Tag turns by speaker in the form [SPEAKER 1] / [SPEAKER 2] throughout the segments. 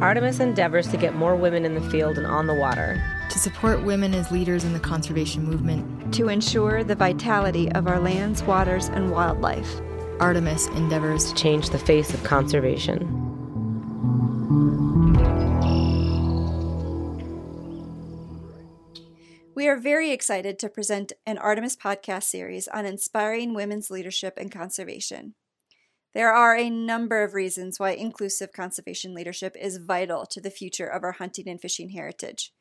[SPEAKER 1] Artemis endeavors to get more women in the field and on the water,
[SPEAKER 2] to support women as leaders in the conservation movement,
[SPEAKER 3] to ensure the vitality of our lands, waters, and wildlife.
[SPEAKER 2] Artemis endeavors
[SPEAKER 1] to change the face of conservation.
[SPEAKER 3] We are very excited to present an Artemis podcast series on inspiring women's leadership and conservation. There are a number of reasons why inclusive conservation leadership is vital to the future of our hunting and fishing heritage.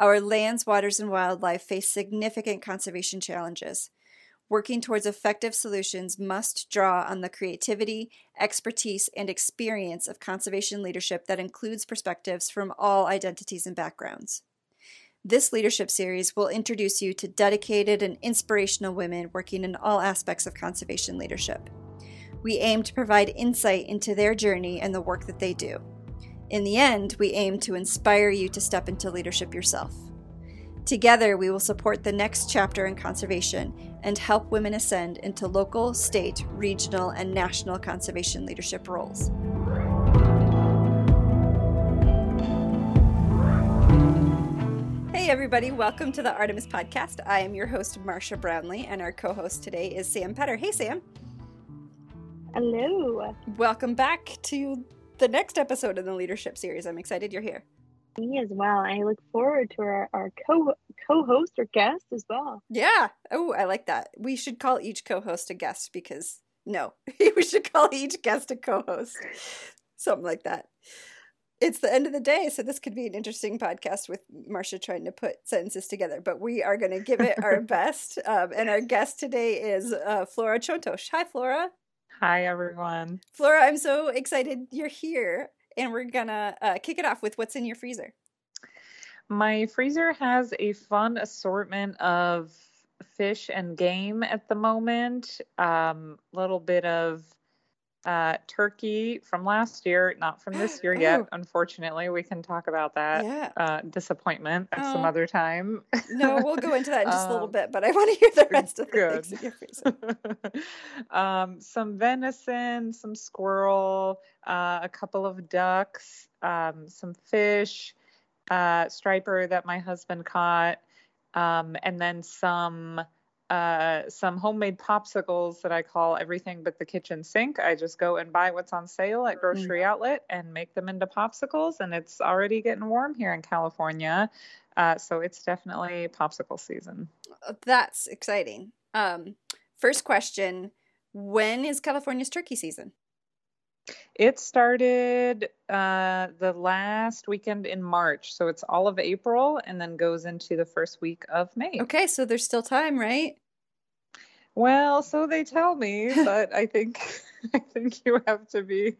[SPEAKER 3] Our lands, waters, and wildlife face significant conservation challenges. Working towards effective solutions must draw on the creativity, expertise, and experience of conservation leadership that includes perspectives from all identities and backgrounds. This leadership series will introduce you to dedicated and inspirational women working in all aspects of conservation leadership. We aim to provide insight into their journey and the work that they do. In the end, we aim to inspire you to step into leadership yourself. Together, we will support the next chapter in conservation and help women ascend into local, state, regional, and national conservation leadership roles. Hey, everybody, welcome to the Artemis Podcast. I am your host, Marcia Brownlee, and our co host today is Sam Petter. Hey, Sam.
[SPEAKER 4] Hello.
[SPEAKER 3] Welcome back to the next episode in the leadership series. I'm excited you're here.
[SPEAKER 4] Me as well. I look forward to our, our co co-host or guest as well.
[SPEAKER 3] Yeah. Oh, I like that. We should call each co-host a guest because no, we should call each guest a co-host. Something like that. It's the end of the day, so this could be an interesting podcast with Marcia trying to put sentences together. But we are going to give it our best. Um, and our guest today is uh, Flora Csontos. Hi, Flora.
[SPEAKER 5] Hi, everyone.
[SPEAKER 3] Flora, I'm so excited you're here. And we're to uh, kick it off with what's in your freezer.
[SPEAKER 5] My freezer has a fun assortment of fish and game at the moment. A um, little bit of uh, turkey from last year, not from this year yet. Oh. Unfortunately, we can talk about that
[SPEAKER 3] yeah.
[SPEAKER 5] uh, disappointment at oh. some other time.
[SPEAKER 3] no, we'll go into that in just um, a little um, bit, but I want to hear the rest of good. the things
[SPEAKER 5] um, some venison, some squirrel, uh, a couple of ducks, um, some fish, uh, striper that my husband caught, um, and then some uh, some homemade popsicles that I call everything but the kitchen sink. I just go and buy what's on sale at grocery mm. outlet and make them into popsicles. And it's already getting warm here in California. Uh, so it's definitely popsicle season.
[SPEAKER 3] Uh, that's exciting. Um, first question When is California's turkey season?
[SPEAKER 5] It started uh, the last weekend in March. So it's all of April and then goes into the first week of May.
[SPEAKER 3] Okay, so there's still time, right?
[SPEAKER 5] Well, so they tell me, but I think I think you have to be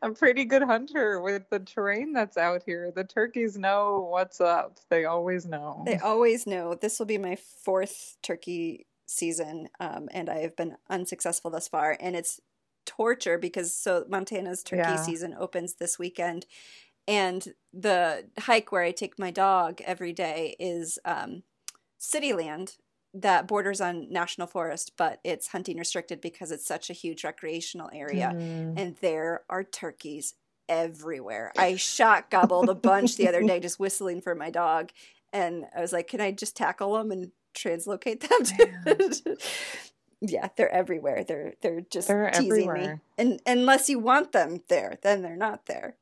[SPEAKER 5] a pretty good hunter with the terrain that's out here. The turkeys know what's up. They always know.
[SPEAKER 3] They always know. This will be my fourth turkey season, um, and I have been unsuccessful thus far. And it's torture because so Montana's turkey yeah. season opens this weekend, and the hike where I take my dog every day is um, Cityland that borders on national forest, but it's hunting restricted because it's such a huge recreational area, mm. and there are turkeys everywhere. I shot gobbled a bunch the other day just whistling for my dog, and I was like, "Can I just tackle them and translocate them?" yeah, they're everywhere. They're they're just they're teasing everywhere. me. And unless you want them there, then they're not there.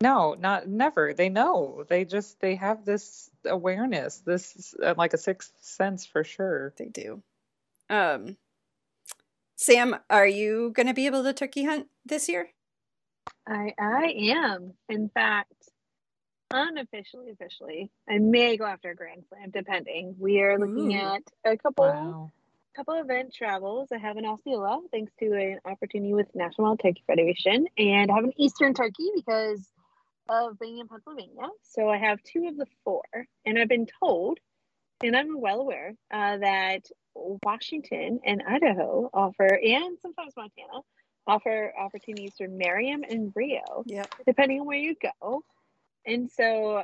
[SPEAKER 5] No, not never. They know. They just they have this awareness. This uh, like a sixth sense for sure.
[SPEAKER 3] They do. Um Sam, are you going to be able to turkey hunt this year?
[SPEAKER 4] I I am. In fact, unofficially officially, I may go after a grand slam depending. We are looking Ooh. at a couple wow couple event travels. I have an Osceola thanks to an opportunity with National Turkey Federation, and I have an Eastern Turkey because of being in Pennsylvania. So I have two of the four, and I've been told, and I'm well aware uh, that Washington and Idaho offer, and sometimes Montana offer opportunities for Merriam and Rio,
[SPEAKER 3] yeah,
[SPEAKER 4] depending on where you go. And so,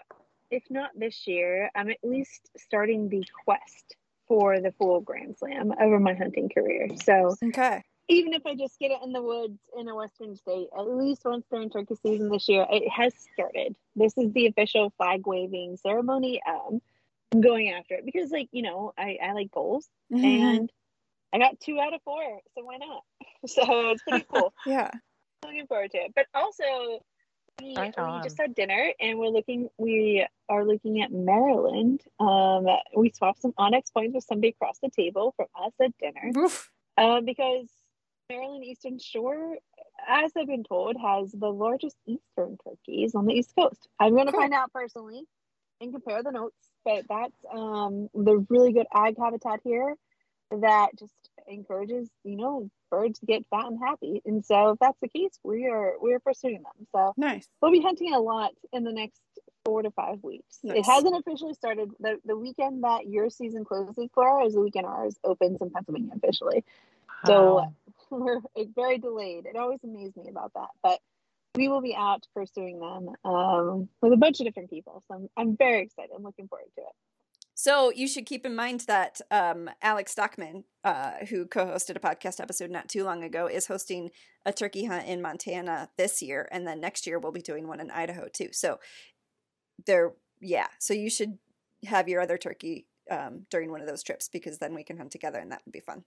[SPEAKER 4] if not this year, I'm at least starting the quest for the full Grand Slam over my hunting career. So
[SPEAKER 3] okay.
[SPEAKER 4] even if I just get it in the woods in a western state, at least once during turkey season this year, it has started. This is the official flag waving ceremony. Um, I'm going after it because, like, you know, I, I like goals mm-hmm. and I got two out of four, so why not? So it's pretty cool.
[SPEAKER 3] yeah.
[SPEAKER 4] Looking forward to it. But also, we, we just had dinner and we're looking we are looking at Maryland. Um, we swapped some onX points with somebody across the table from us at dinner. Um, because Maryland Eastern Shore, as I've been told, has the largest eastern turkeys on the East Coast. I'm going to cool. find out personally and compare the notes, but that's um, the really good ag habitat here that just encourages, you know, birds to get fat and happy. And so if that's the case, we are we are pursuing them. So
[SPEAKER 3] nice.
[SPEAKER 4] We'll be hunting a lot in the next four to five weeks. Nice. It hasn't officially started. The the weekend that your season closes for is the weekend ours opens in Pennsylvania officially. So we're very delayed. It always amazed me about that. But we will be out pursuing them um, with a bunch of different people. So I'm, I'm very excited. I'm looking forward to it.
[SPEAKER 3] So you should keep in mind that um, Alex Stockman, uh, who co-hosted a podcast episode not too long ago, is hosting a turkey hunt in Montana this year, and then next year we'll be doing one in Idaho too. So there, yeah. So you should have your other turkey um, during one of those trips because then we can hunt together, and that would be fun.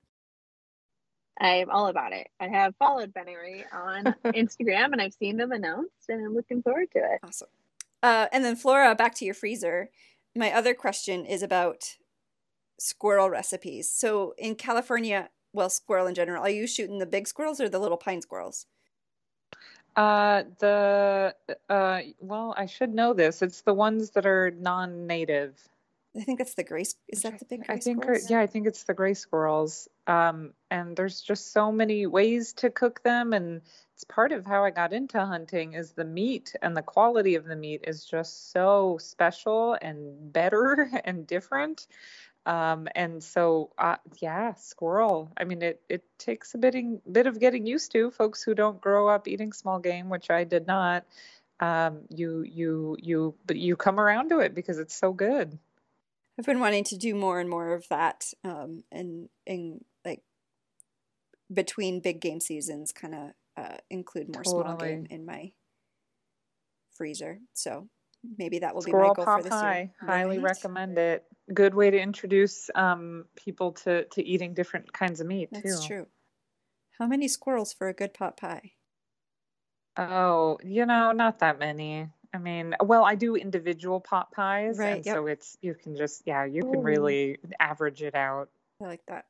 [SPEAKER 4] I'm all about it. I have followed Benary on Instagram and I've seen them announced and I'm looking forward to it.
[SPEAKER 3] Awesome. Uh, and then Flora, back to your freezer. My other question is about squirrel recipes. So in California, well, squirrel in general, are you shooting the big squirrels or the little pine squirrels?
[SPEAKER 5] Uh, the uh, well, I should know this. It's the ones that are non-native.
[SPEAKER 3] I think that's the gray. Is that the big
[SPEAKER 5] I think,
[SPEAKER 3] squirrels?
[SPEAKER 5] yeah, I think it's the gray squirrels. Um, and there's just so many ways to cook them, and it's part of how I got into hunting. Is the meat and the quality of the meat is just so special and better and different. Um, and so, uh, yeah, squirrel. I mean, it it takes a bit bit of getting used to. Folks who don't grow up eating small game, which I did not. Um, you you you, but you come around to it because it's so good.
[SPEAKER 3] I've been wanting to do more and more of that, um, and and like between big game seasons, kind of uh, include more totally. small game in my freezer. So maybe that will
[SPEAKER 5] Squirrel
[SPEAKER 3] be my
[SPEAKER 5] goal
[SPEAKER 3] for this
[SPEAKER 5] pie.
[SPEAKER 3] year.
[SPEAKER 5] Highly right? recommend it. Good way to introduce um, people to to eating different kinds of meat too.
[SPEAKER 3] That's
[SPEAKER 5] too.
[SPEAKER 3] true. How many squirrels for a good pot pie?
[SPEAKER 5] Oh, you know, not that many. I mean, well, I do individual pot pies,
[SPEAKER 3] right?
[SPEAKER 5] And
[SPEAKER 3] yep.
[SPEAKER 5] so it's you can just yeah, you can really average it out.
[SPEAKER 3] I like that.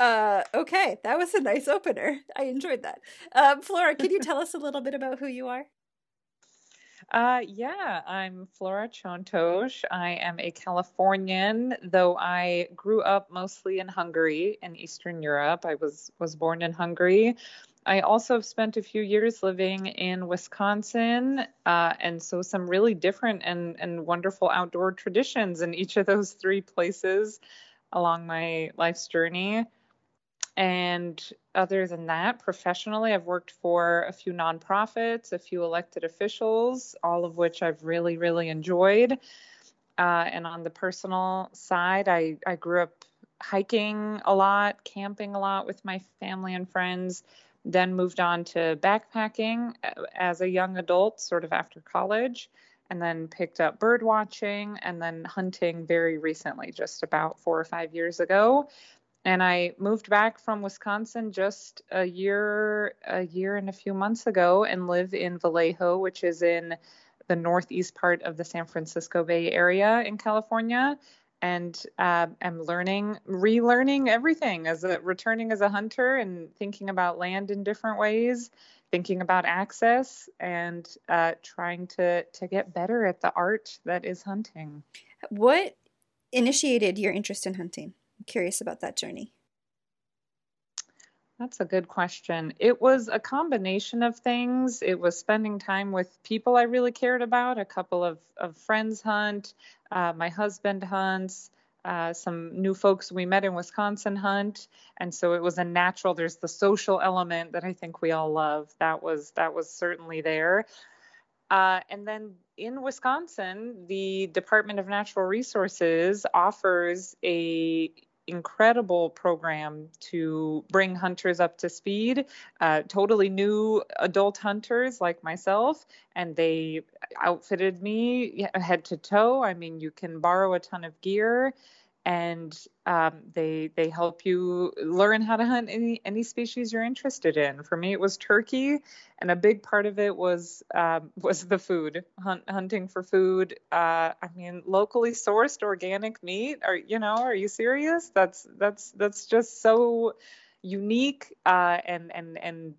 [SPEAKER 3] Uh, okay, that was a nice opener. I enjoyed that. Um, Flora, can you tell us a little bit about who you are?
[SPEAKER 5] Uh, yeah, I'm Flora Csontos. I am a Californian, though I grew up mostly in Hungary in Eastern Europe. I was was born in Hungary. I also have spent a few years living in Wisconsin, uh, and so some really different and, and wonderful outdoor traditions in each of those three places along my life's journey. And other than that, professionally, I've worked for a few nonprofits, a few elected officials, all of which I've really, really enjoyed. Uh, and on the personal side, I, I grew up hiking a lot, camping a lot with my family and friends then moved on to backpacking uh, as a young adult, sort of after college, and then picked up bird watching and then hunting very recently, just about four or five years ago. And I moved back from Wisconsin just a year, a year and a few months ago, and live in Vallejo, which is in the northeast part of the San Francisco Bay Area in California and uh, am learning, relearning everything as a returning as a hunter and thinking about land in different ways, thinking about access, and uh, trying to to get better at the art that is hunting.
[SPEAKER 3] What initiated your interest in hunting? I'm curious about that journey.
[SPEAKER 5] That's a good question. It was a combination of things. It was spending time with people I really cared about. A couple of, of friends hunt, uh, my husband hunts, uh, some new folks we met in Wisconsin hunt, and so it was a natural. There's the social element that I think we all love. That was that was certainly there. Uh, and then in Wisconsin, the Department of Natural Resources offers a incredible program to bring hunters up to speed, uh, totally new adult hunters like myself, and they outfitted me head to toe. I mean, you can borrow a ton of gear and um, they they help you learn how to hunt any any species you're interested in. For me, it was turkey, and a big part of it was um, was the food, hunt, hunting for food. Uh, I mean, locally sourced organic meat. Are you know? Are you serious? That's that's that's just so unique uh, and and and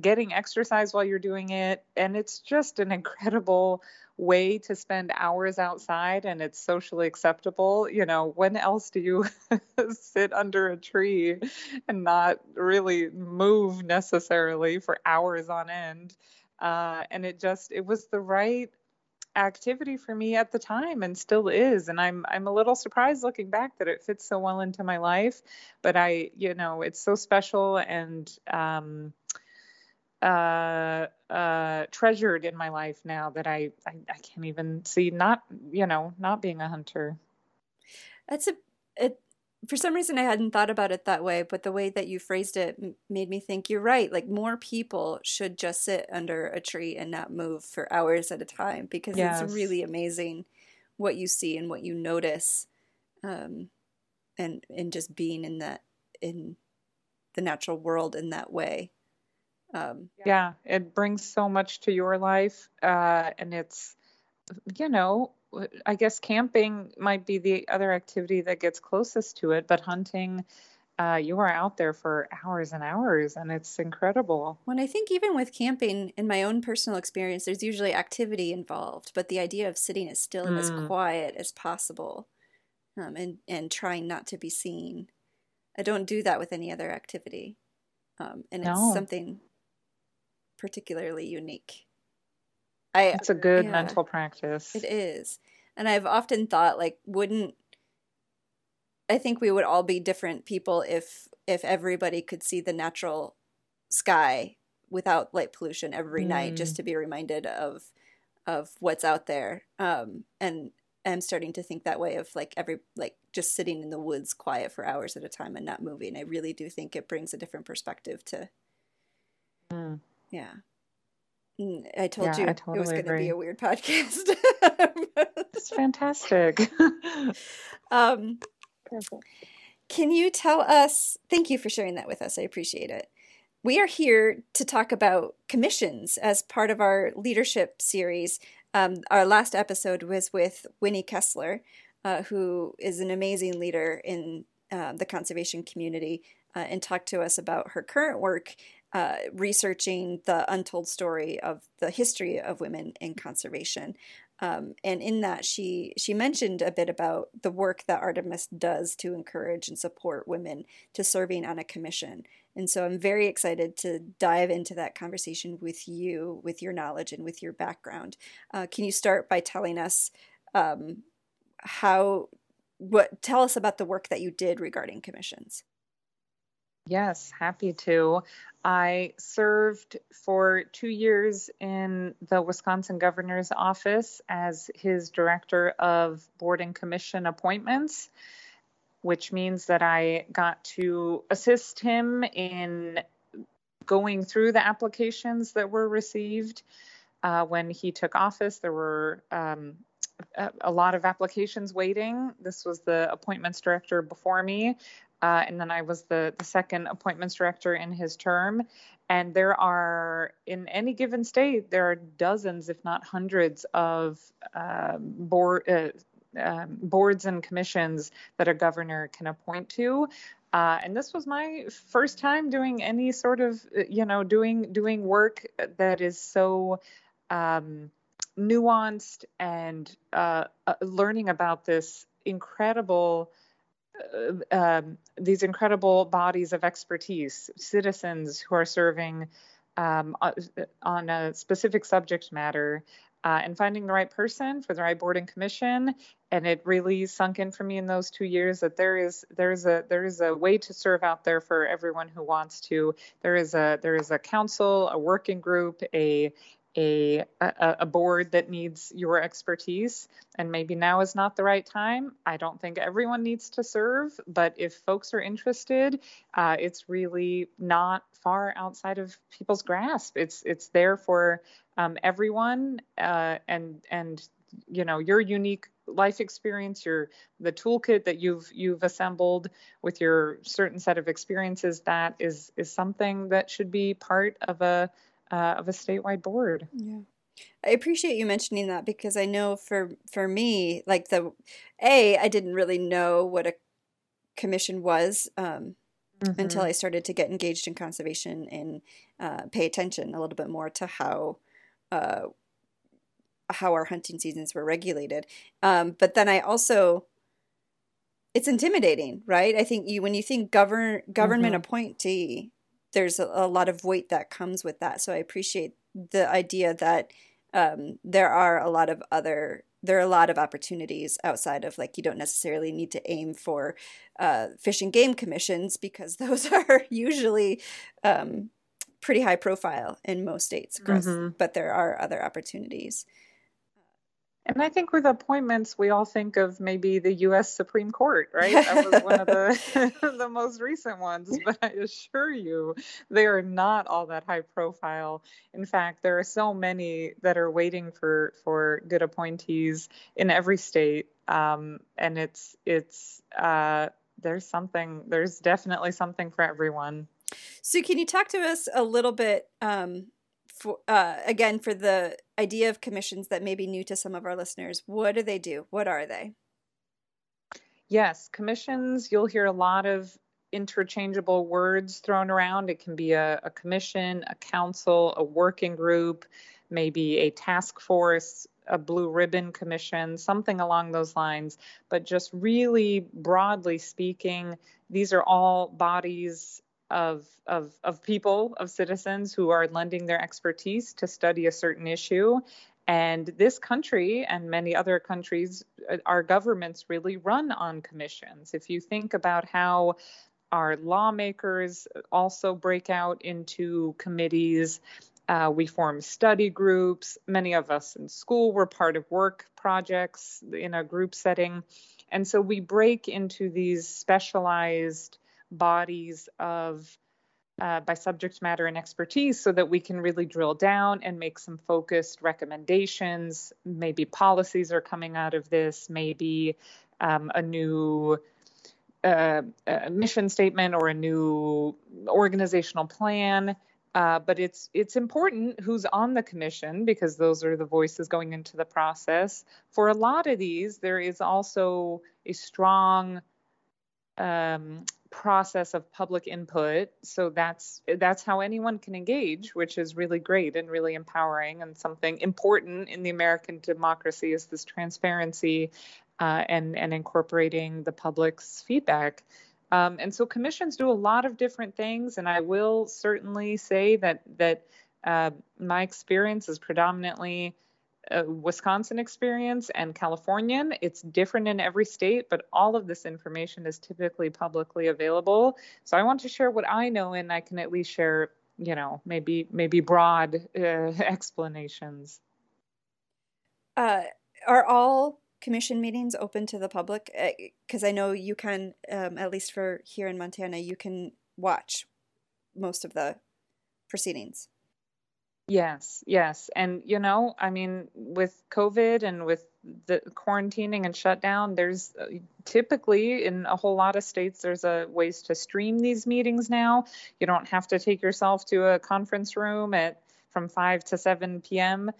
[SPEAKER 5] getting exercise while you're doing it and it's just an incredible way to spend hours outside and it's socially acceptable you know when else do you sit under a tree and not really move necessarily for hours on end? Uh, and it just it was the right activity for me at the time and still is. And I'm I'm a little surprised looking back that it fits so well into my life but I you know it's so special and um uh uh treasured in my life now that I, I I can't even see not you know not being a hunter
[SPEAKER 3] that's a it for some reason I hadn't thought about it that way, but the way that you phrased it made me think you're right. Like more people should just sit under a tree and not move for hours at a time because yes. it's really amazing what you see and what you notice, um, and and just being in that in the natural world in that way.
[SPEAKER 5] Um, yeah, it brings so much to your life, uh, and it's you know I guess camping might be the other activity that gets closest to it, but hunting, uh, you are out there for hours and hours, and it's incredible.
[SPEAKER 3] When I think even with camping, in my own personal experience, there's usually activity involved, but the idea of sitting as still and mm. as quiet as possible, um, and and trying not to be seen, I don't do that with any other activity, um, and no. it's something particularly unique.
[SPEAKER 5] I It's a good yeah, mental practice.
[SPEAKER 3] It is. And I've often thought like wouldn't I think we would all be different people if if everybody could see the natural sky without light pollution every mm. night just to be reminded of of what's out there. Um and I'm starting to think that way of like every like just sitting in the woods quiet for hours at a time and not moving. I really do think it brings a different perspective to mm. Yeah. Mm, I told yeah, you I totally it was going to be a weird podcast.
[SPEAKER 5] it's fantastic.
[SPEAKER 3] um, Perfect. Can you tell us? Thank you for sharing that with us. I appreciate it. We are here to talk about commissions as part of our leadership series. Um, our last episode was with Winnie Kessler, uh, who is an amazing leader in uh, the conservation community, uh, and talked to us about her current work uh, researching the untold story of the history of women in conservation. Um, and in that, she she mentioned a bit about the work that Artemis does to encourage and support women to serving on a commission. And so I'm very excited to dive into that conversation with you, with your knowledge and with your background. Uh, can you start by telling us um, how what tell us about the work that you did regarding commissions?
[SPEAKER 5] Yes, happy to. I served for two years in the Wisconsin governor's office as his director of board and commission appointments, which means that I got to assist him in going through the applications that were received. Uh, when he took office, there were um, a, a lot of applications waiting. This was the appointments director before me. Uh, and then I was the, the second appointments director in his term. And there are, in any given state, there are dozens, if not hundreds, of uh, board, uh, um, boards and commissions that a governor can appoint to. Uh, and this was my first time doing any sort of, you know, doing doing work that is so um, nuanced and uh, uh, learning about this incredible uh, um, these incredible bodies of expertise, citizens who are serving um, on a specific subject matter, uh, and finding the right person for the right board and commission. And it really sunk in for me in those two years that there is there is a there is a way to serve out there for everyone who wants to. There is a there is a council, a working group, a a, a, a board that needs your expertise and maybe now is not the right time. I don't think everyone needs to serve but if folks are interested uh, it's really not far outside of people's grasp. It's it's there for um, everyone uh, and and you know your unique life experience your the toolkit that you've you've assembled with your certain set of experiences that is is something that should be part of a uh, of a statewide board
[SPEAKER 3] yeah I appreciate you mentioning that because I know for for me, like the a, I didn't really know what a commission was um, mm-hmm. until I started to get engaged in conservation and uh, pay attention a little bit more to how uh, how our hunting seasons were regulated. Um, but then I also, it's intimidating, right? I think you when you think govern government mm-hmm. appointee, there's a, a, lot of weight that comes with that. So I appreciate the idea that um, there are a lot of other there are a lot of opportunities outside of like you don't necessarily need to aim for uh, fish and game commissions because those are usually um, pretty high profile in most states across, mm-hmm. but there are other opportunities.
[SPEAKER 5] And I think with appointments, we all think of maybe the U.S. Supreme Court, right? That was one of the the most recent ones. But I assure you, they are not all that high profile. In fact, there are so many that are waiting for for good appointees in every state, um, and it's it's uh, there's something there's definitely something for everyone.
[SPEAKER 3] So, can you talk to us a little bit? Um, for uh, again for the idea of commissions that may be new to some of our listeners what do they do? What are they?
[SPEAKER 5] Yes commissions you'll hear a lot of interchangeable words thrown around. It can be a, a commission a council a working group maybe a task force a blue ribbon commission, something along those lines. But just really broadly speaking, these are all bodies of, of, of people, of citizens who are lending their expertise to study a certain issue. And this country and many other countries, uh, our governments really run on commissions. If you think about how our lawmakers also break out into committees, uh, we form study groups. Many of us in school were part of work projects in a group setting. And so we break into these specialized bodies of uh, by subject matter and expertise so that we can really drill down and make some focused recommendations. Maybe policies are coming out of this, maybe um, a new uh, a mission statement or a new organizational plan. Uh, but it's it's important who's on the commission because those are the voices going into the process. For a lot of these, there is also a strong um, process of public input. So that's that's how anyone can engage which is really great and really empowering and something important in the american democracy is this transparency uh, and and incorporating the public's feedback. Um, and so commissions do a lot of different things and i will certainly say that that uh, my experience is predominantly a Wisconsin experience and Californian. It's different in every state, but all of this information is typically publicly available. So I want to share what I know, and I can at least share, you know, maybe maybe broad uh, explanations.
[SPEAKER 3] Uh, are all commission meetings open to the public? Because uh, I know you can, um, at least for here in Montana, you can watch most of the proceedings.
[SPEAKER 5] Yes, yes. And, you know, I mean, with COVID and with the quarantining and shutdown, there's uh, typically in a whole lot of states, there's a ways to stream these meetings now. You don't have to take yourself to a conference room at from 5 to 7 p.m.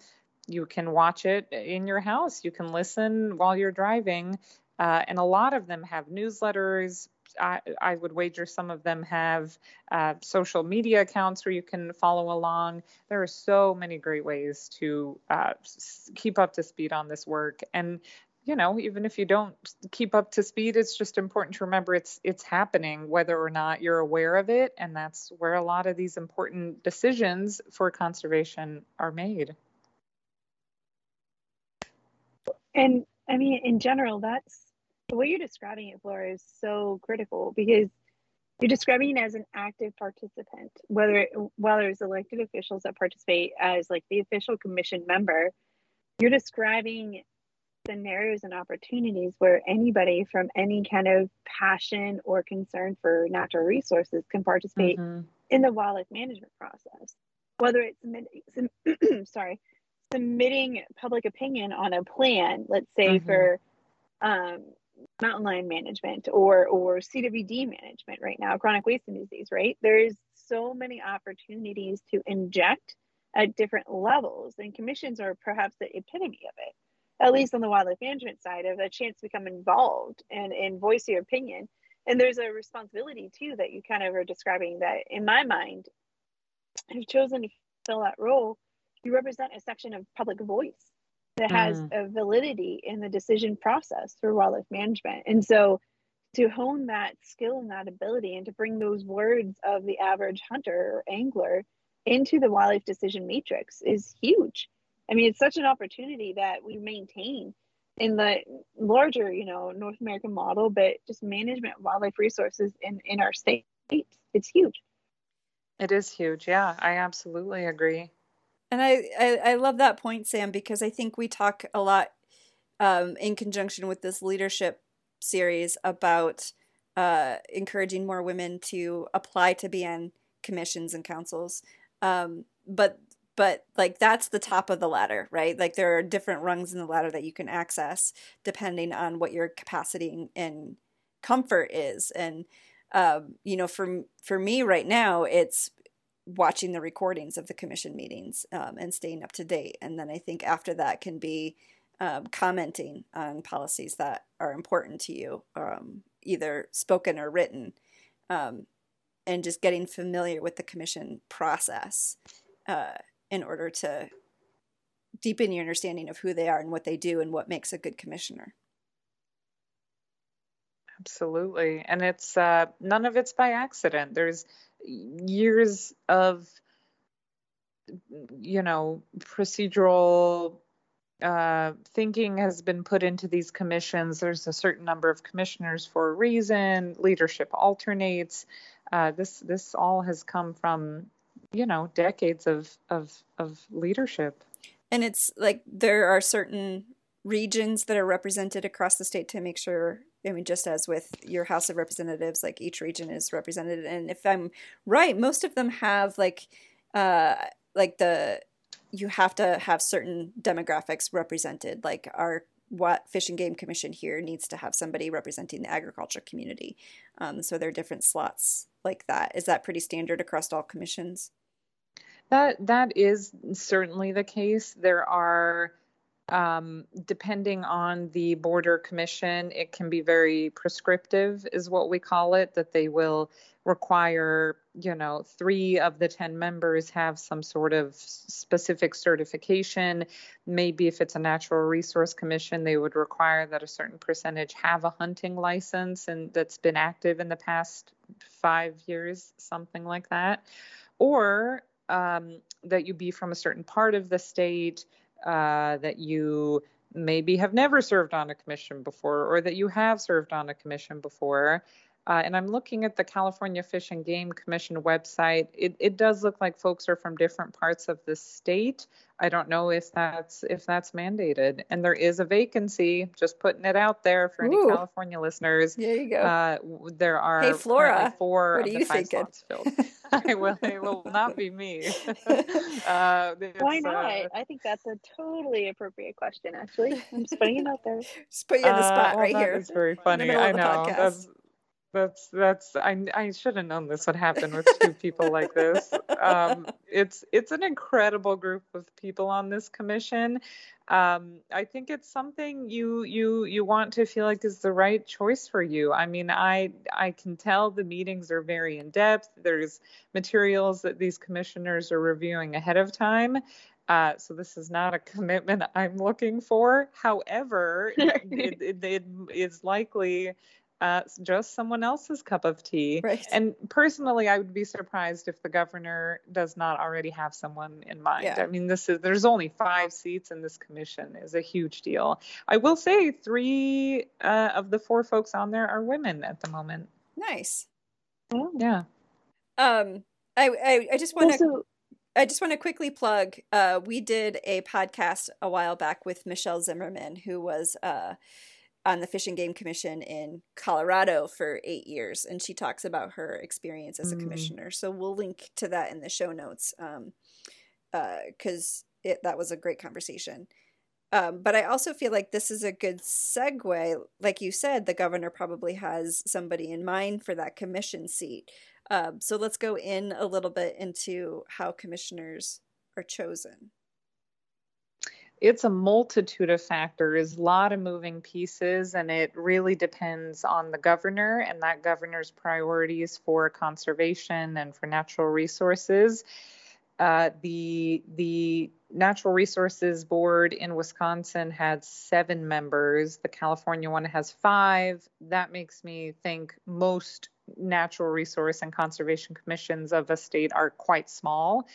[SPEAKER 5] You can watch it in your house. You can listen while you're driving. Uh, and a lot of them have newsletters, I, I would wager some of them have uh, social media accounts where you can follow along. There are so many great ways to uh, keep up to speed on this work. And you know, even if you don't keep up to speed, it's just important to remember it's it's happening, whether or not you're aware of it, and that's where a lot of these important decisions for conservation are made.
[SPEAKER 4] And I mean, in general, that's the way you're describing it, Flora, is so critical because you're describing it as an active participant, whether while there's elected officials that participate as like the official commission member, you're describing scenarios and opportunities where anybody from any kind of passion or concern for natural resources can participate mm-hmm. in the wildlife management process. Whether it's sorry, submitting public opinion on a plan, let's say mm-hmm. for um, mountain lion management or or CWD management right now, chronic wasting disease, right? There is so many opportunities to inject at different levels, and commissions are perhaps the epitome of it. At least on the wildlife management side, of a chance to become involved and and voice your opinion. And there's a responsibility too that you kind of are describing that in my mind, have chosen to fill that role. You represent a section of public voice that has mm. a validity in the decision process for wildlife management. And so to hone that skill and that ability and to bring those words of the average hunter or angler into the wildlife decision matrix is huge. I mean, it's such an opportunity that we maintain in the larger, you know, North American model, but just management of wildlife resources in, in our state. It's huge.
[SPEAKER 5] It is huge. Yeah, I absolutely agree.
[SPEAKER 3] And I, I, I love that point, Sam, because I think we talk a lot um, in conjunction with this leadership series about uh, encouraging more women to apply to be on commissions and councils. Um, but but like that's the top of the ladder, right? Like there are different rungs in the ladder that you can access depending on what your capacity and comfort is. And um, you know, for for me right now, it's watching the recordings of the commission meetings um, and staying up to date. And then I think after that can be um, commenting on policies that are important to you, um, either spoken or written, um, and just getting familiar with the commission process uh, in order to deepen your understanding of who they are and what they do and what makes a good commissioner.
[SPEAKER 5] Absolutely. And it's uh, none of it's by accident. There's years of you know procedural uh, thinking has been put into these commissions. There's a certain number of commissioners for a reason. Leadership alternates. Uh, this this all has come from you know decades of of of leadership.
[SPEAKER 3] And it's like there are certain regions that are represented across the state to make sure I mean, just as with your House of Representatives, like each region is represented, and if I'm right, most of them have like, uh, like the you have to have certain demographics represented. Like our what Fish and Game Commission here needs to have somebody representing the agriculture community. Um, so there are different slots like that. Is that pretty standard across all commissions?
[SPEAKER 5] That that is certainly the case. There are um, depending on the border commission, it can be very prescriptive, is what we call it, that they will require, you know, three of the 10 members have some sort of specific certification. Maybe if it's a natural resource commission, they would require that a certain percentage have a hunting license and that's been active in the past five years, something like that. Or um, that you be from a certain part of the state uh, that you maybe have never served on a commission before or that you have served on a commission before. Uh, and I'm looking at the California Fish and Game Commission website. It, it does look like folks are from different parts of the state. I don't know if that's if that's mandated. And there is a vacancy. Just putting it out there for any Ooh. California listeners.
[SPEAKER 3] There you go. Uh,
[SPEAKER 5] there are
[SPEAKER 3] hey Flora,
[SPEAKER 5] four
[SPEAKER 3] what
[SPEAKER 5] of the five slots filled. I will. It will not be me.
[SPEAKER 4] uh, Why not? Uh, I think that's a totally appropriate question. Actually, I'm just putting it out there.
[SPEAKER 3] Just put you in the spot
[SPEAKER 5] uh, well,
[SPEAKER 3] right
[SPEAKER 5] that
[SPEAKER 3] here.
[SPEAKER 5] It's very funny. I know. That's, that's I I should have known this would happen with two people like this. Um, it's it's an incredible group of people on this commission. Um, I think it's something you you you want to feel like is the right choice for you. I mean, I I can tell the meetings are very in depth. There's materials that these commissioners are reviewing ahead of time. Uh, so this is not a commitment I'm looking for. However, it, it, it is likely uh, just someone else's cup of tea.
[SPEAKER 3] Right.
[SPEAKER 5] And personally, I would be surprised if the governor does not already have someone in mind. Yeah. I mean, this is there's only five seats in this commission is a huge deal. I will say three uh, of the four folks on there are women at the moment.
[SPEAKER 3] Nice.
[SPEAKER 5] Oh. Yeah.
[SPEAKER 3] Um, I, I, I just want to. I just want to quickly plug. Uh, we did a podcast a while back with Michelle Zimmerman, who was uh, on the Fish and Game Commission in Colorado for eight years, and she talks about her experience as a mm. commissioner. So we'll link to that in the show notes because um, uh, that was a great conversation. Um, but I also feel like this is a good segue. Like you said, the governor probably has somebody in mind for that commission seat. Um, so let's go in a little bit into how commissioners are chosen
[SPEAKER 5] it's a multitude of factors, a lot of moving pieces, and it really depends on the governor and that governor's priorities for conservation and for natural resources. Uh, the the Natural Resources Board in Wisconsin had seven members. The California one has five. That makes me think most natural resource and conservation commissions of a state are quite small.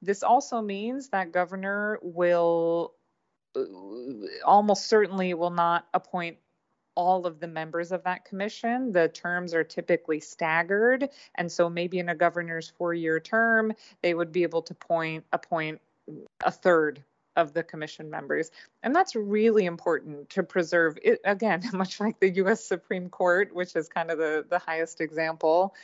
[SPEAKER 5] This also means that governor will almost certainly will not appoint all of the members of that commission. The terms are typically staggered, and so maybe in a governor's four-year term, they would be able to point appoint a third of the commission members. And that's really important to preserve it again, much like the US Supreme Court, which is kind of the, the highest example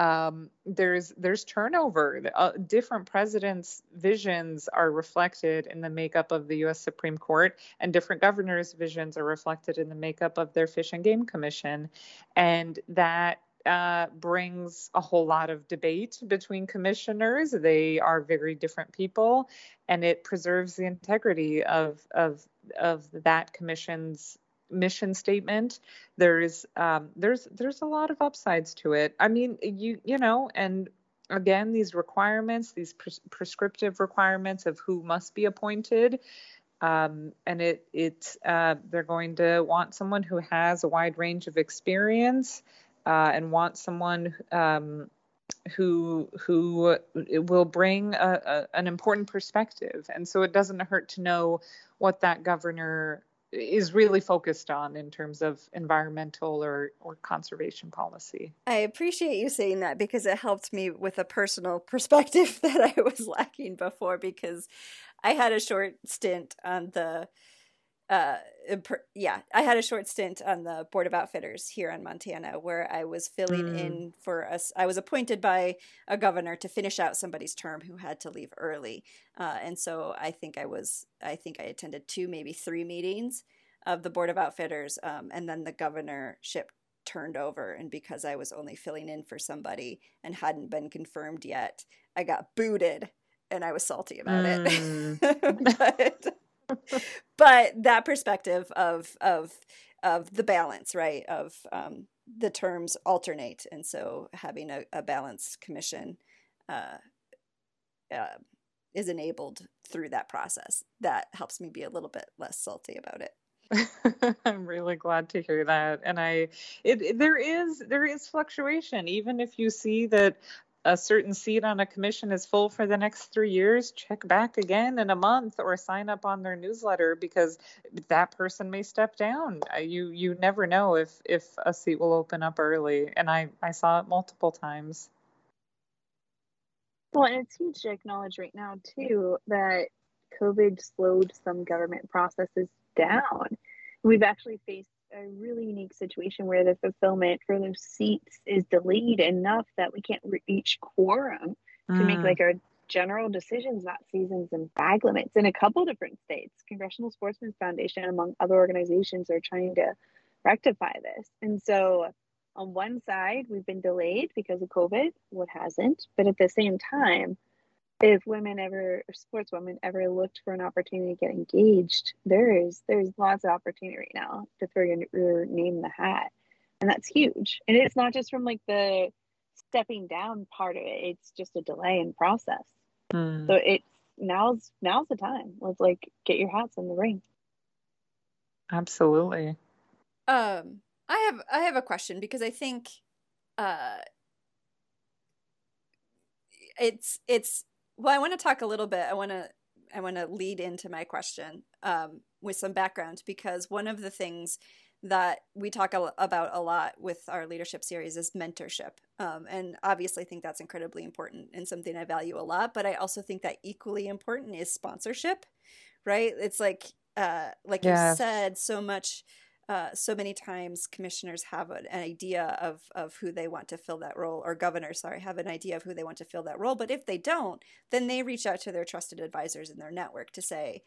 [SPEAKER 5] um, there's there's turnover. Uh, different presidents' visions are reflected in the makeup of the U.S. Supreme Court, and different governors' visions are reflected in the makeup of their Fish and Game Commission, and that uh, brings a whole lot of debate between commissioners. They are very different people, and it preserves the integrity of of of that commission's mission statement there's um, there's there's a lot of upsides to it. I mean you you know and again these requirements these pres- prescriptive requirements of who must be appointed um, and it it uh, they're going to want someone who has a wide range of experience uh, and want someone um, who who will bring a, a, an important perspective. And so it doesn't hurt to know what that governor is really focused on in terms of environmental or, or conservation policy.
[SPEAKER 3] I appreciate you saying that because it helped me with a personal perspective that I was lacking before because I had a short stint on the uh, yeah, I had a short stint on the Board of Outfitters here in Montana where I was filling mm. in for us. I was appointed by a governor to finish out somebody's term who had to leave early. Uh, and so I think I was, I think I attended two, maybe three meetings of the Board of Outfitters. Um, and then the governorship turned over. And because I was only filling in for somebody and hadn't been confirmed yet, I got booted and I was salty about mm. it. but but that perspective of of of the balance, right? Of um, the terms alternate, and so having a, a balanced commission uh, uh, is enabled through that process. That helps me be a little bit less salty about it.
[SPEAKER 5] I'm really glad to hear that. And I it, it, there is there is fluctuation even if you see that a certain seat on a commission is full for the next three years, check back again in a month or sign up on their newsletter because that person may step down. You you never know if if a seat will open up early, and I I saw it multiple times.
[SPEAKER 4] Well, and it's huge to acknowledge right now too that COVID slowed some government processes down. We've actually faced a really unique situation where the fulfillment for those seats is delayed enough that we can't reach quorum mm. to make mm. like our general decisions about seasons and bag limits in a couple different states. Congressional Sportsmen's Foundation, among other organizations, are trying to rectify this. And so, on one side, we've been delayed because of COVID, what hasn't? But at the same time, if women ever or sports women ever looked for an opportunity to get engaged there is there's lots of opportunity right now to throw your, your name in the hat. And that's huge. And it's not just from like the stepping down part of it. It's just a delay in process. Hmm. so it's now's now's the time. Let's like get your hats in the ring.
[SPEAKER 5] Absolutely.
[SPEAKER 3] Um i have i have a question because i think uh it's it's well, I want to talk a little bit. I want to I want to lead into my question um, with some background because one of the things that we talk about a lot with our leadership series is mentorship. Um, and obviously, I think that's incredibly important and something I value a lot. But I also think that equally important is sponsorship, right? It's like, uh, like you said, so much. Uh, so many times commissioners have an, idea of, of who they want to fill that role or governors sorry have an idea of who they want to fill that role. But if they don't then they reach out to their trusted advisors in their network to say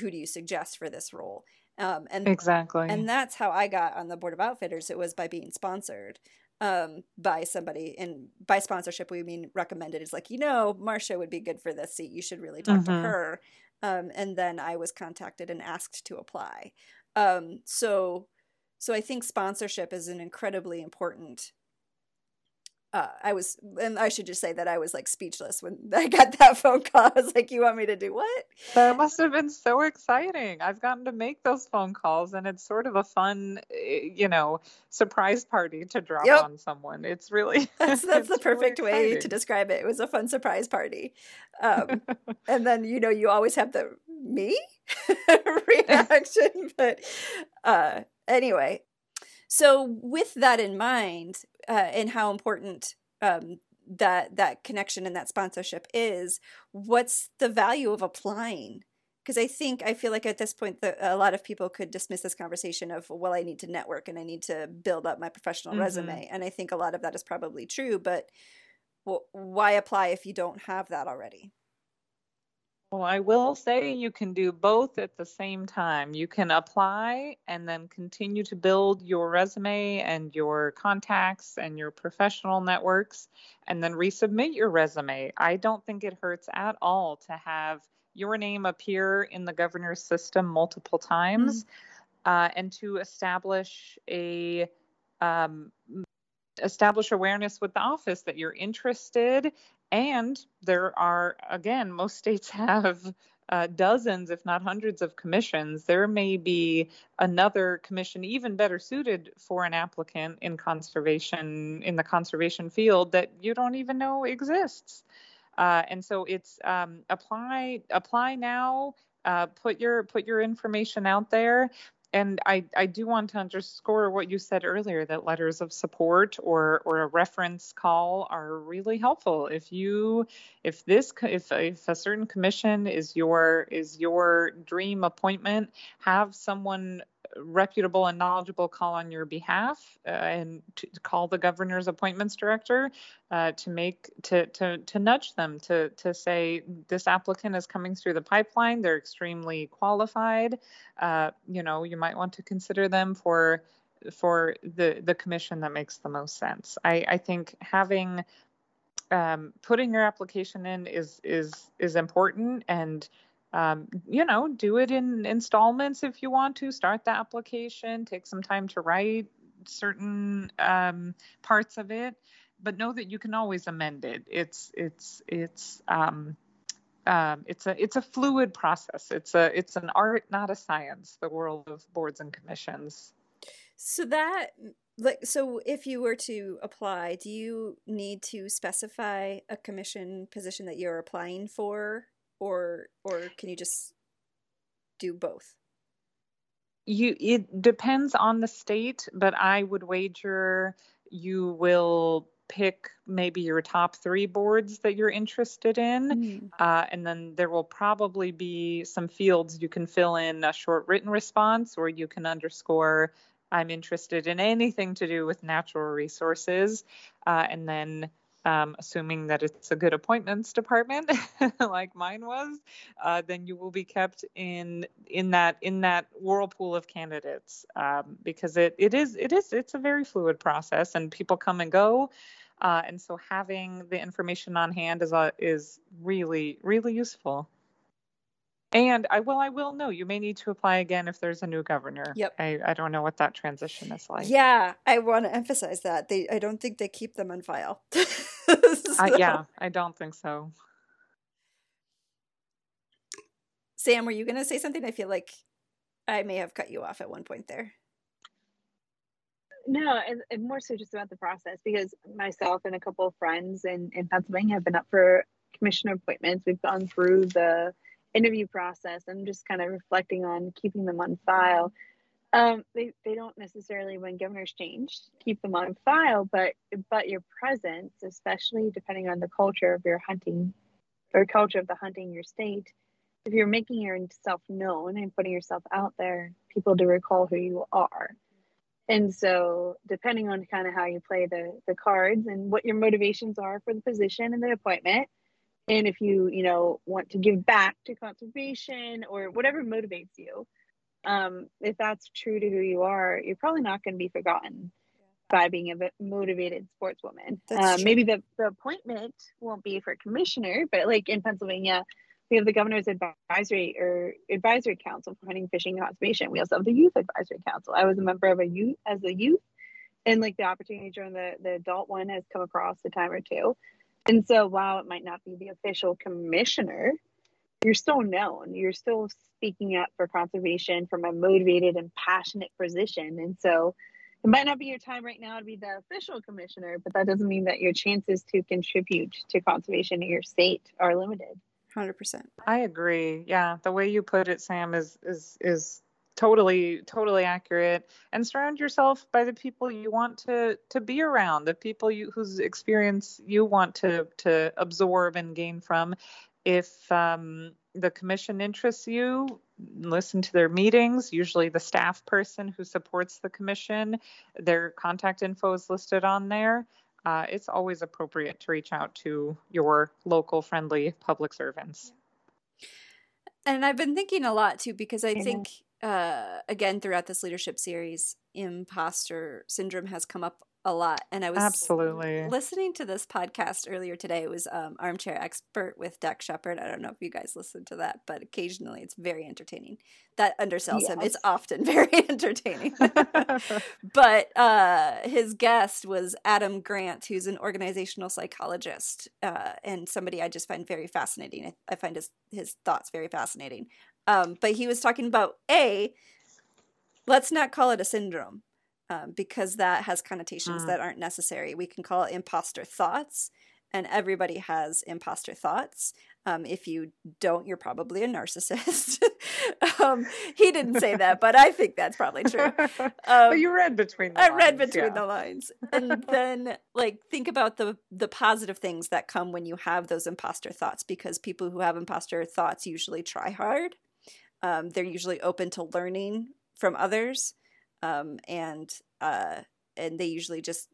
[SPEAKER 3] who do you suggest for this role? Um, and
[SPEAKER 5] exactly.
[SPEAKER 3] and that's how i got on the board of outfitters. It was by being sponsored um, by somebody and by sponsorship. We mean recommended is like you know marcia would be good for this seat. You should really talk mm-hmm. to her. Um, and then i was contacted and asked to apply um, so so i think sponsorship is an incredibly important uh, I was, and I should just say that I was like speechless when I got that phone call. I was like, "You want me to do what?"
[SPEAKER 5] That must have been so exciting. I've gotten to make those phone calls, and it's sort of a fun, eh, you know, surprise party to drop yep. on someone. It's really
[SPEAKER 3] that's that's the perfect really way to describe it. It was a fun surprise party, um, and then you know you always have the me reaction, but uh, anyway, so, with that in mind, uh, and how important um, that that connection and that sponsorship is, what's the value of applying? Because I think I feel like at this point, the, a lot of people could dismiss this conversation of, well, I need to network and I need to build up my professional mm-hmm. resume, and I think a lot of that is probably true. But well, why apply if you don't have that already?
[SPEAKER 5] Well, I will say you can do both at the same time. You can apply and then continue to build your resume and your contacts and your professional networks and then resubmit your resume. I don't think it hurts at all to have your name appear in the governor's system multiple times mm-hmm. uh, and to establish a um, establish awareness with the office that you're interested and there are, again, most states have uh, dozens, if not hundreds, of commissions. There may be another commission even better suited for an applicant in conservation, in the conservation field that you don't even know exists. Uh, and so it's um, apply apply now. Uh, put your put your information out there and I, I do want to underscore what you said earlier that letters of support or or a reference call are really helpful. If you if this if if a certain commission is your is your dream appointment have someone reputable and knowledgeable call on your behalf uh, and to, call the governor's appointments director uh, to make to, to to nudge them to to say this applicant is coming through the pipeline. They're extremely qualified. Uh, you know you might want to consider them for for the the commission that makes the most sense. I i think having um, putting your application in is is is important and um, you know, do it in installments if you want to. Start the application, take some time to write certain um, parts of it, but know that you can always amend it. It's it's it's um, um, it's a it's a fluid process. It's a it's an art, not a science. The world of boards and commissions.
[SPEAKER 3] So that like so if you were to apply do you need to specify a commission position that you're applying for or or can you just do both?
[SPEAKER 5] You it depends on the state, but I would wager you will pick maybe your top three boards that you're interested in. Mm-hmm. Uh, and then there will probably be some fields you can fill in a short written response or you can underscore, I'm interested in anything to do with natural resources. Uh, and then um, assuming that it's a good appointments department like mine was, uh, then you will be kept in in that in that whirlpool of candidates um, because it it is it is it's a very fluid process and people come and go. Uh, and so having the information on hand is uh, is really really useful. And I will, I will know. You may need to apply again if there's a new governor.
[SPEAKER 3] Yep.
[SPEAKER 5] I, I don't know what that transition is like.
[SPEAKER 3] Yeah, I want to emphasize that they. I don't think they keep them on file. so.
[SPEAKER 5] uh, yeah, I don't think so.
[SPEAKER 3] Sam, were you going to say something? I feel like I may have cut you off at one point there.
[SPEAKER 4] No, and, and more so just about the process because myself and a couple of friends in, in Pennsylvania have been up for commissioner appointments. We've gone through the interview process and just kind of reflecting on keeping them on file. Um, they, they don't necessarily, when governors change, keep them on file, but but your presence, especially depending on the culture of your hunting or culture of the hunting your state, if you're making yourself known and putting yourself out there, people do recall who you are. And so, depending on kind of how you play the the cards and what your motivations are for the position and the appointment, and if you you know want to give back to conservation or whatever motivates you, um, if that's true to who you are, you're probably not going to be forgotten by being a motivated sportswoman. Um, maybe the, the appointment won't be for commissioner, but like in Pennsylvania, we have the governor's advisory or advisory council for hunting, fishing, and conservation. We also have the youth advisory council. I was a member of a youth as a youth, and like the opportunity during the the adult one has come across a time or two. And so while it might not be the official commissioner, you're still known. You're still speaking up for conservation from a motivated and passionate position. And so it might not be your time right now to be the official commissioner, but that doesn't mean that your chances to contribute to conservation in your state are limited.
[SPEAKER 3] 100%.
[SPEAKER 5] I agree. Yeah, the way you put it Sam is is is totally totally accurate and surround yourself by the people you want to to be around the people you whose experience you want to to absorb and gain from if um, the commission interests you listen to their meetings. Usually the staff person who supports the commission their contact info is listed on there. Uh, it's always appropriate to reach out to your local friendly public servants.
[SPEAKER 3] And I've been thinking a lot too, because I think, uh, again, throughout this leadership series, imposter syndrome has come up a lot. And I was
[SPEAKER 5] absolutely
[SPEAKER 3] listening to this podcast earlier today. It was um, Armchair Expert with Dax Shepard. I don't know if you guys listened to that, but occasionally it's very entertaining. That undersells yes. him. It's often very entertaining. but uh, his guest was Adam Grant, who's an organizational psychologist uh, and somebody I just find very fascinating. I, I find his his thoughts very fascinating. Um, but he was talking about a let's not call it a syndrome um, because that has connotations mm. that aren't necessary. We can call it imposter thoughts, and everybody has imposter thoughts. Um, if you don't, you're probably a narcissist. um, he didn't say that, but I think that's probably true.
[SPEAKER 5] Um, but you read between the
[SPEAKER 3] I
[SPEAKER 5] lines,
[SPEAKER 3] read between
[SPEAKER 5] yeah.
[SPEAKER 3] the lines. And then, like, think about the the positive things that come when you have those imposter thoughts, because people who have imposter thoughts usually try hard. Um, they're usually open to learning from others um, and uh, and they usually just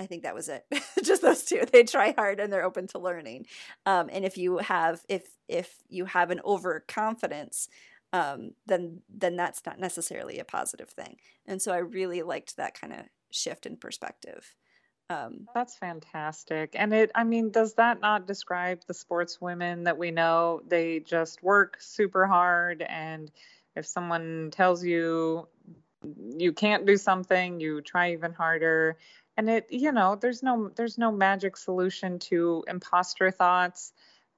[SPEAKER 3] I think that was it. just those two. They try hard and they're open to learning. Um, and if you have if if you have an overconfidence, um, then then that's not necessarily a positive thing. And so I really liked that kind of shift in perspective.
[SPEAKER 5] Um, that's fantastic. And it, I mean, does that not describe the sports women that we know? They just work super hard and if someone tells you you can't do something, you try even harder. And it, you know, there's no there's no magic solution to imposter thoughts.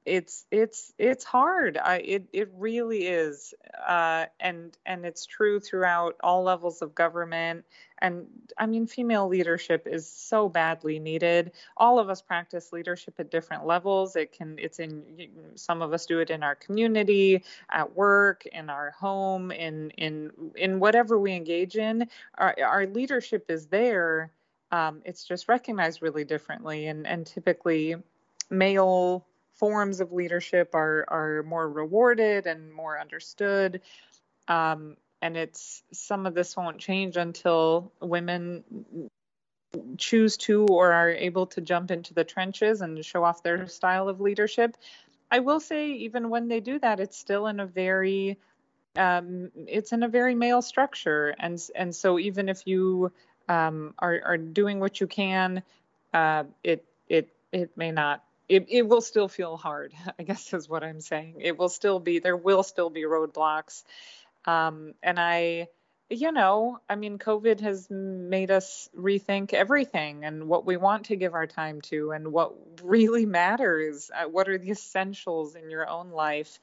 [SPEAKER 5] It's it's it's hard. I it it really is. Uh, and and it's true throughout all levels of government and I mean, female leadership is so badly needed. All of us practice leadership at different levels. It can, it's in, some of us do it in our community, at work, in our home, in, in, in whatever we engage in. Our, our leadership is there. Um, it's just recognized really differently. And, and typically, male forms of leadership are, are more rewarded and more understood. Um, and it's some of this won't change until women choose to or are able to jump into the trenches and show off their style of leadership. I will say, even when they do that, it's still in a very um, it's in a very male structure, and and so even if you um, are are doing what you can, uh, it it it may not. It, it will still feel hard, I guess is what I'm saying. It will still be, there will still be roadblocks. Um, and I, you know, I mean, COVID has made us rethink everything and what we want to give our time to and what really matters. Uh, what are the essentials in your own life?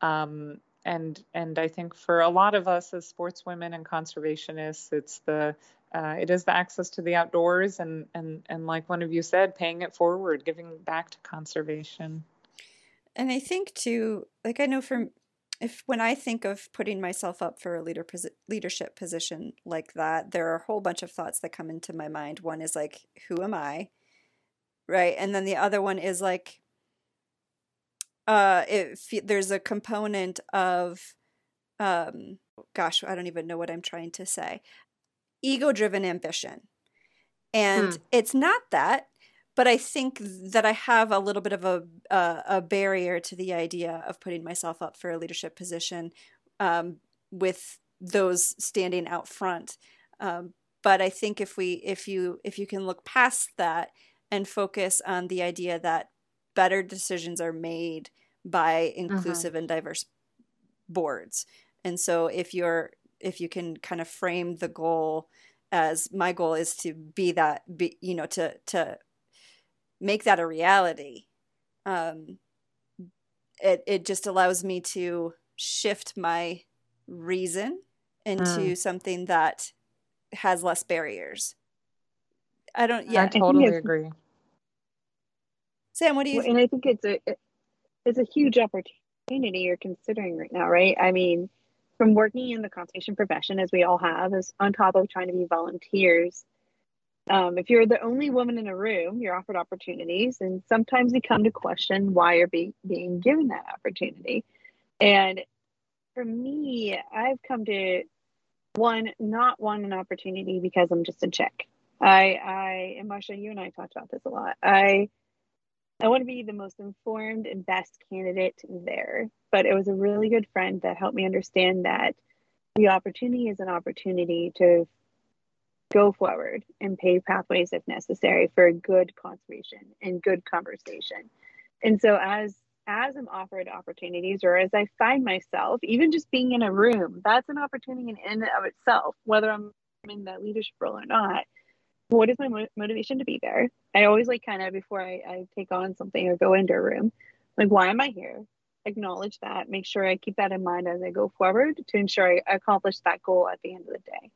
[SPEAKER 5] Um, and and I think for a lot of us as sportswomen and conservationists, it's the uh, it is the access to the outdoors and and and like one of you said, paying it forward, giving back to conservation.
[SPEAKER 3] And I think too, like I know from if when I think of putting myself up for a leader leadership position like that, there are a whole bunch of thoughts that come into my mind. One is like, who am I? Right, and then the other one is like, uh, there's a component of, um, gosh, I don't even know what I'm trying to say, ego-driven ambition, and hmm. it's not that but I think that I have a little bit of a uh, a barrier to the idea of putting myself up for a leadership position um, with those standing out front. Um, but I think if we if you if you can look past that and focus on the idea that better decisions are made by mm-hmm. inclusive uh-huh. and diverse boards, and so if you're if you can kind of frame the goal as my goal is to be that be you know to to make that a reality um, it it just allows me to shift my reason into mm. something that has less barriers. I don't. Yeah,
[SPEAKER 5] I totally I agree.
[SPEAKER 3] Sam, what do you?
[SPEAKER 4] And I think it's a it's a huge opportunity you're considering right now, right? I mean, from working in the conservation profession as we all have, as on top of trying to be volunteers, um, if you're the only woman in a room, you're offered opportunities, and sometimes you come to question why you're be- being given that opportunity. And for me, I've come to one not want an opportunity because I'm just a chick. I, I, and Marcia, you and I talked about this a lot. I, I want to be the most informed and best candidate there. But it was a really good friend that helped me understand that the opportunity is an opportunity to go forward and pave pathways if necessary for good conservation and good conversation. And so as as I'm offered opportunities or as I find myself, even just being in a room, that's an opportunity in and of itself, whether I'm in that leadership role or not. What is my mo- motivation to be there? I always like kind of before I, I take on something or go into a room, like, why am I here? Acknowledge that, make sure I keep that in mind as I go forward to ensure I accomplish that goal at the end of the day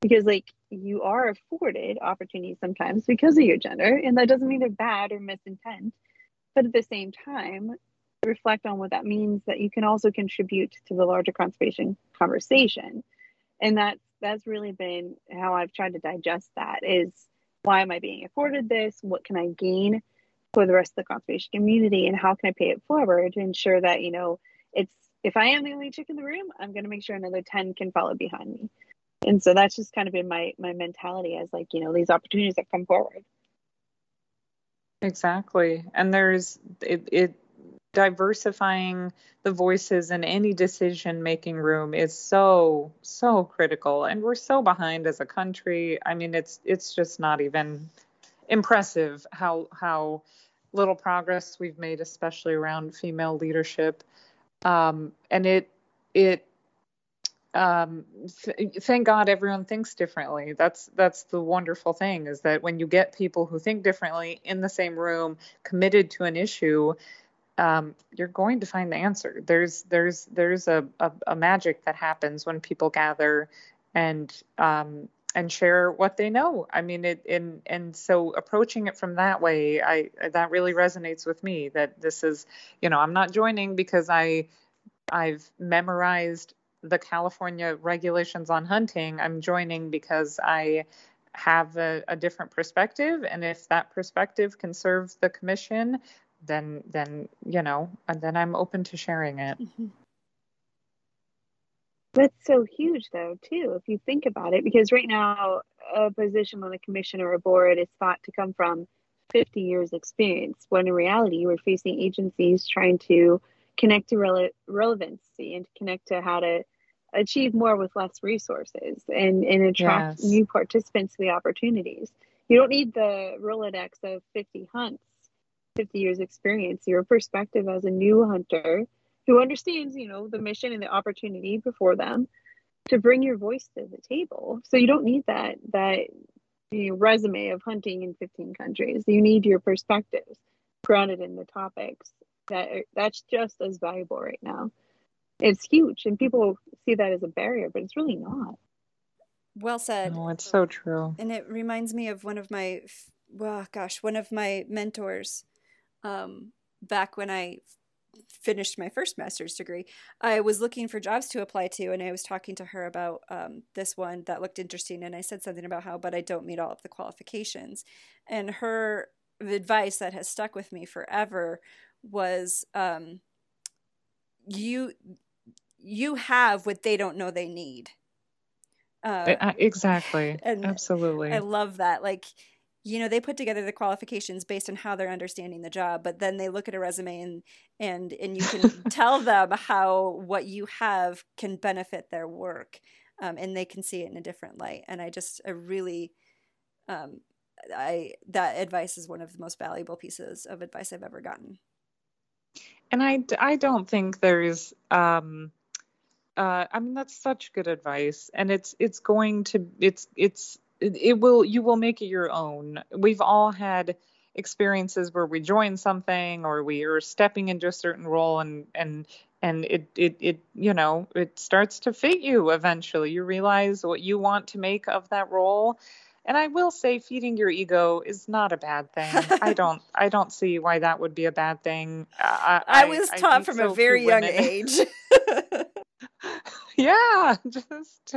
[SPEAKER 4] because like you are afforded opportunities sometimes because of your gender and that doesn't mean they're bad or misintent but at the same time reflect on what that means that you can also contribute to the larger conservation conversation and that's that's really been how i've tried to digest that is why am i being afforded this? What can i gain for the rest of the conservation community? And how can i pay it forward to ensure that you know it's if i am the only chick in the room i'm going to make sure another 10 can follow behind me. And so that's just kind of been my my mentality as like you know these opportunities that come forward.
[SPEAKER 5] Exactly. And there's it, it diversifying the voices in any decision making room is so so critical. And we're so behind as a country. I mean it's it's just not even impressive how how little progress we've made especially around female leadership. Um, and it it um, th- thank God everyone thinks differently. That's that's the wonderful thing is that when you get people who think differently in the same room, committed to an issue, um, you're going to find the answer. There's there's there's a, a, a magic that happens when people gather and um, and share what they know. I mean, it and and so approaching it from that way, I that really resonates with me. That this is, you know, I'm not joining because I I've memorized the California regulations on hunting, I'm joining because I have a, a, different perspective, and if that perspective can serve the commission, then then you know, and then I'm open to sharing it. Mm-hmm.
[SPEAKER 4] That's so huge, though, too, if you think about it, because right now a position on a commission or a board is thought to come from 50 years experience, when in reality you are facing agencies trying to connect to rele- relevancy and to connect to how to achieve more with less resources and, and attract yes. new participants to the opportunities. You don't need the Rolodex of 50 hunts, 50 years experience. Your perspective as a new hunter who understands, you know, the mission and the opportunity before them to bring your voice to the table. So you don't need that that you know, resume of hunting in 15 countries. You need your perspectives grounded in the topics that are, that's just as valuable right now it's huge and people see that as a barrier but it's really not
[SPEAKER 3] well said
[SPEAKER 5] oh it's so true
[SPEAKER 3] and it reminds me of one of my well gosh one of my mentors um, back when i finished my first master's degree, I was looking for jobs to apply to, and I was talking to her about um, this one that looked interesting, and I said something about how, but I don't meet all of the qualifications, and her advice that has stuck with me forever was, um, you you have what they don't know they need.
[SPEAKER 5] Uh, exactly. And Absolutely.
[SPEAKER 3] I love that. Like you know they put together the qualifications based on how they're understanding the job but then they look at a resume and and and you can tell them how what you have can benefit their work um, and they can see it in a different light. And i just I really um, i that advice is one of the most valuable pieces of advice i've ever gotten.
[SPEAKER 5] And i i don't think there's um uh, I mean that's such good advice, and it's it's going to it's it's it will you will make it your own. We've all had experiences where we join something or we are stepping into a certain role and and and it it it you know it starts to fit you eventually. You realize what you want to make of that role. And i will say feeding your ego is not a bad thing. I don't i don't see why that would be a bad thing.
[SPEAKER 3] I, I, I was taught I from so a very young age
[SPEAKER 5] yeah just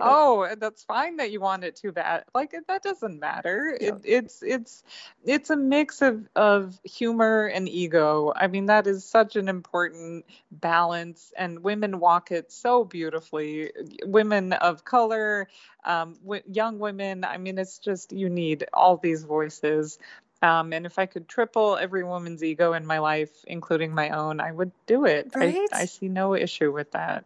[SPEAKER 5] oh that's fine that you want it too bad like that doesn't matter yeah. it, it's it's it's a mix of of humor and ego i mean that is such an important balance and women walk it so beautifully women of color um, w- young women i mean it's just you need all these voices um, and if I could triple every woman's ego in my life, including my own, I would do it. Right? I, I see no issue with that.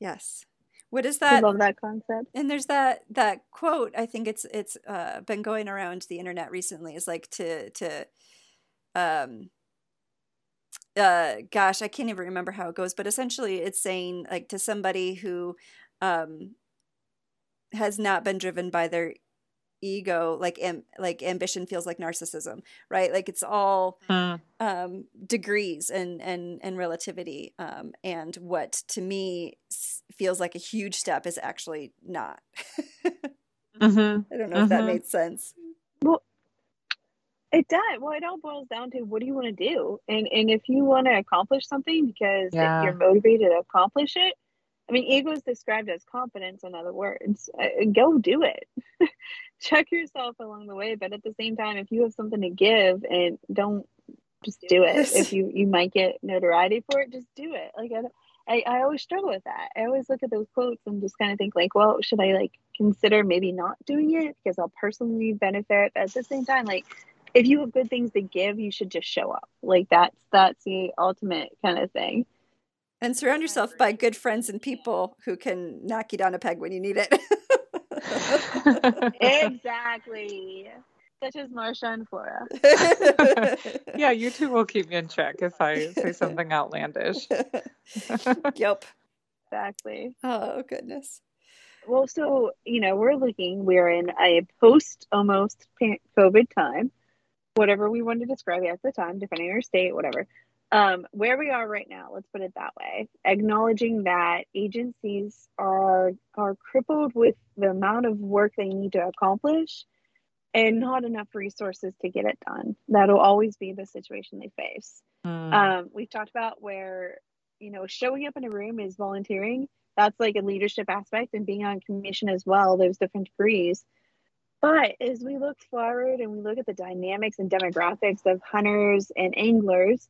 [SPEAKER 3] Yes. What is that?
[SPEAKER 4] I love that concept.
[SPEAKER 3] And there's that that quote. I think it's it's uh, been going around the internet recently. Is like to to um uh gosh, I can't even remember how it goes, but essentially it's saying like to somebody who um has not been driven by their ego like am, like ambition feels like narcissism right like it's all hmm. um, degrees and and and relativity um, and what to me feels like a huge step is actually not mm-hmm. i don't know mm-hmm. if that mm-hmm. made sense
[SPEAKER 4] well it does well it all boils down to what do you want to do and and if you want to accomplish something because yeah. you're motivated to accomplish it I mean, ego is described as confidence, in other words. Uh, go do it. Check yourself along the way, but at the same time, if you have something to give, and don't just do it. if you you might get notoriety for it, just do it. Like I, I, I always struggle with that. I always look at those quotes and just kind of think like, well, should I like consider maybe not doing it because I'll personally benefit? But at the same time, like if you have good things to give, you should just show up. Like that's that's the ultimate kind of thing.
[SPEAKER 3] And surround yourself by good friends and people who can knock you down a peg when you need it.
[SPEAKER 4] exactly. Such as Marcia and Flora.
[SPEAKER 5] yeah, you two will keep me in check if I say something outlandish.
[SPEAKER 3] yep.
[SPEAKER 4] Exactly.
[SPEAKER 3] Oh, goodness.
[SPEAKER 4] Well, so, you know, we're looking, we're in a post almost COVID time, whatever we want to describe it at the time, depending on your state, whatever um, where we are right now, let's put it that way, acknowledging that agencies are are crippled with the amount of work they need to accomplish and not enough resources to get it done. That'll always be the situation they face. Mm. Um, we've talked about where you know showing up in a room is volunteering. That's like a leadership aspect and being on commission as well. There's different degrees. But as we look forward and we look at the dynamics and demographics of hunters and anglers,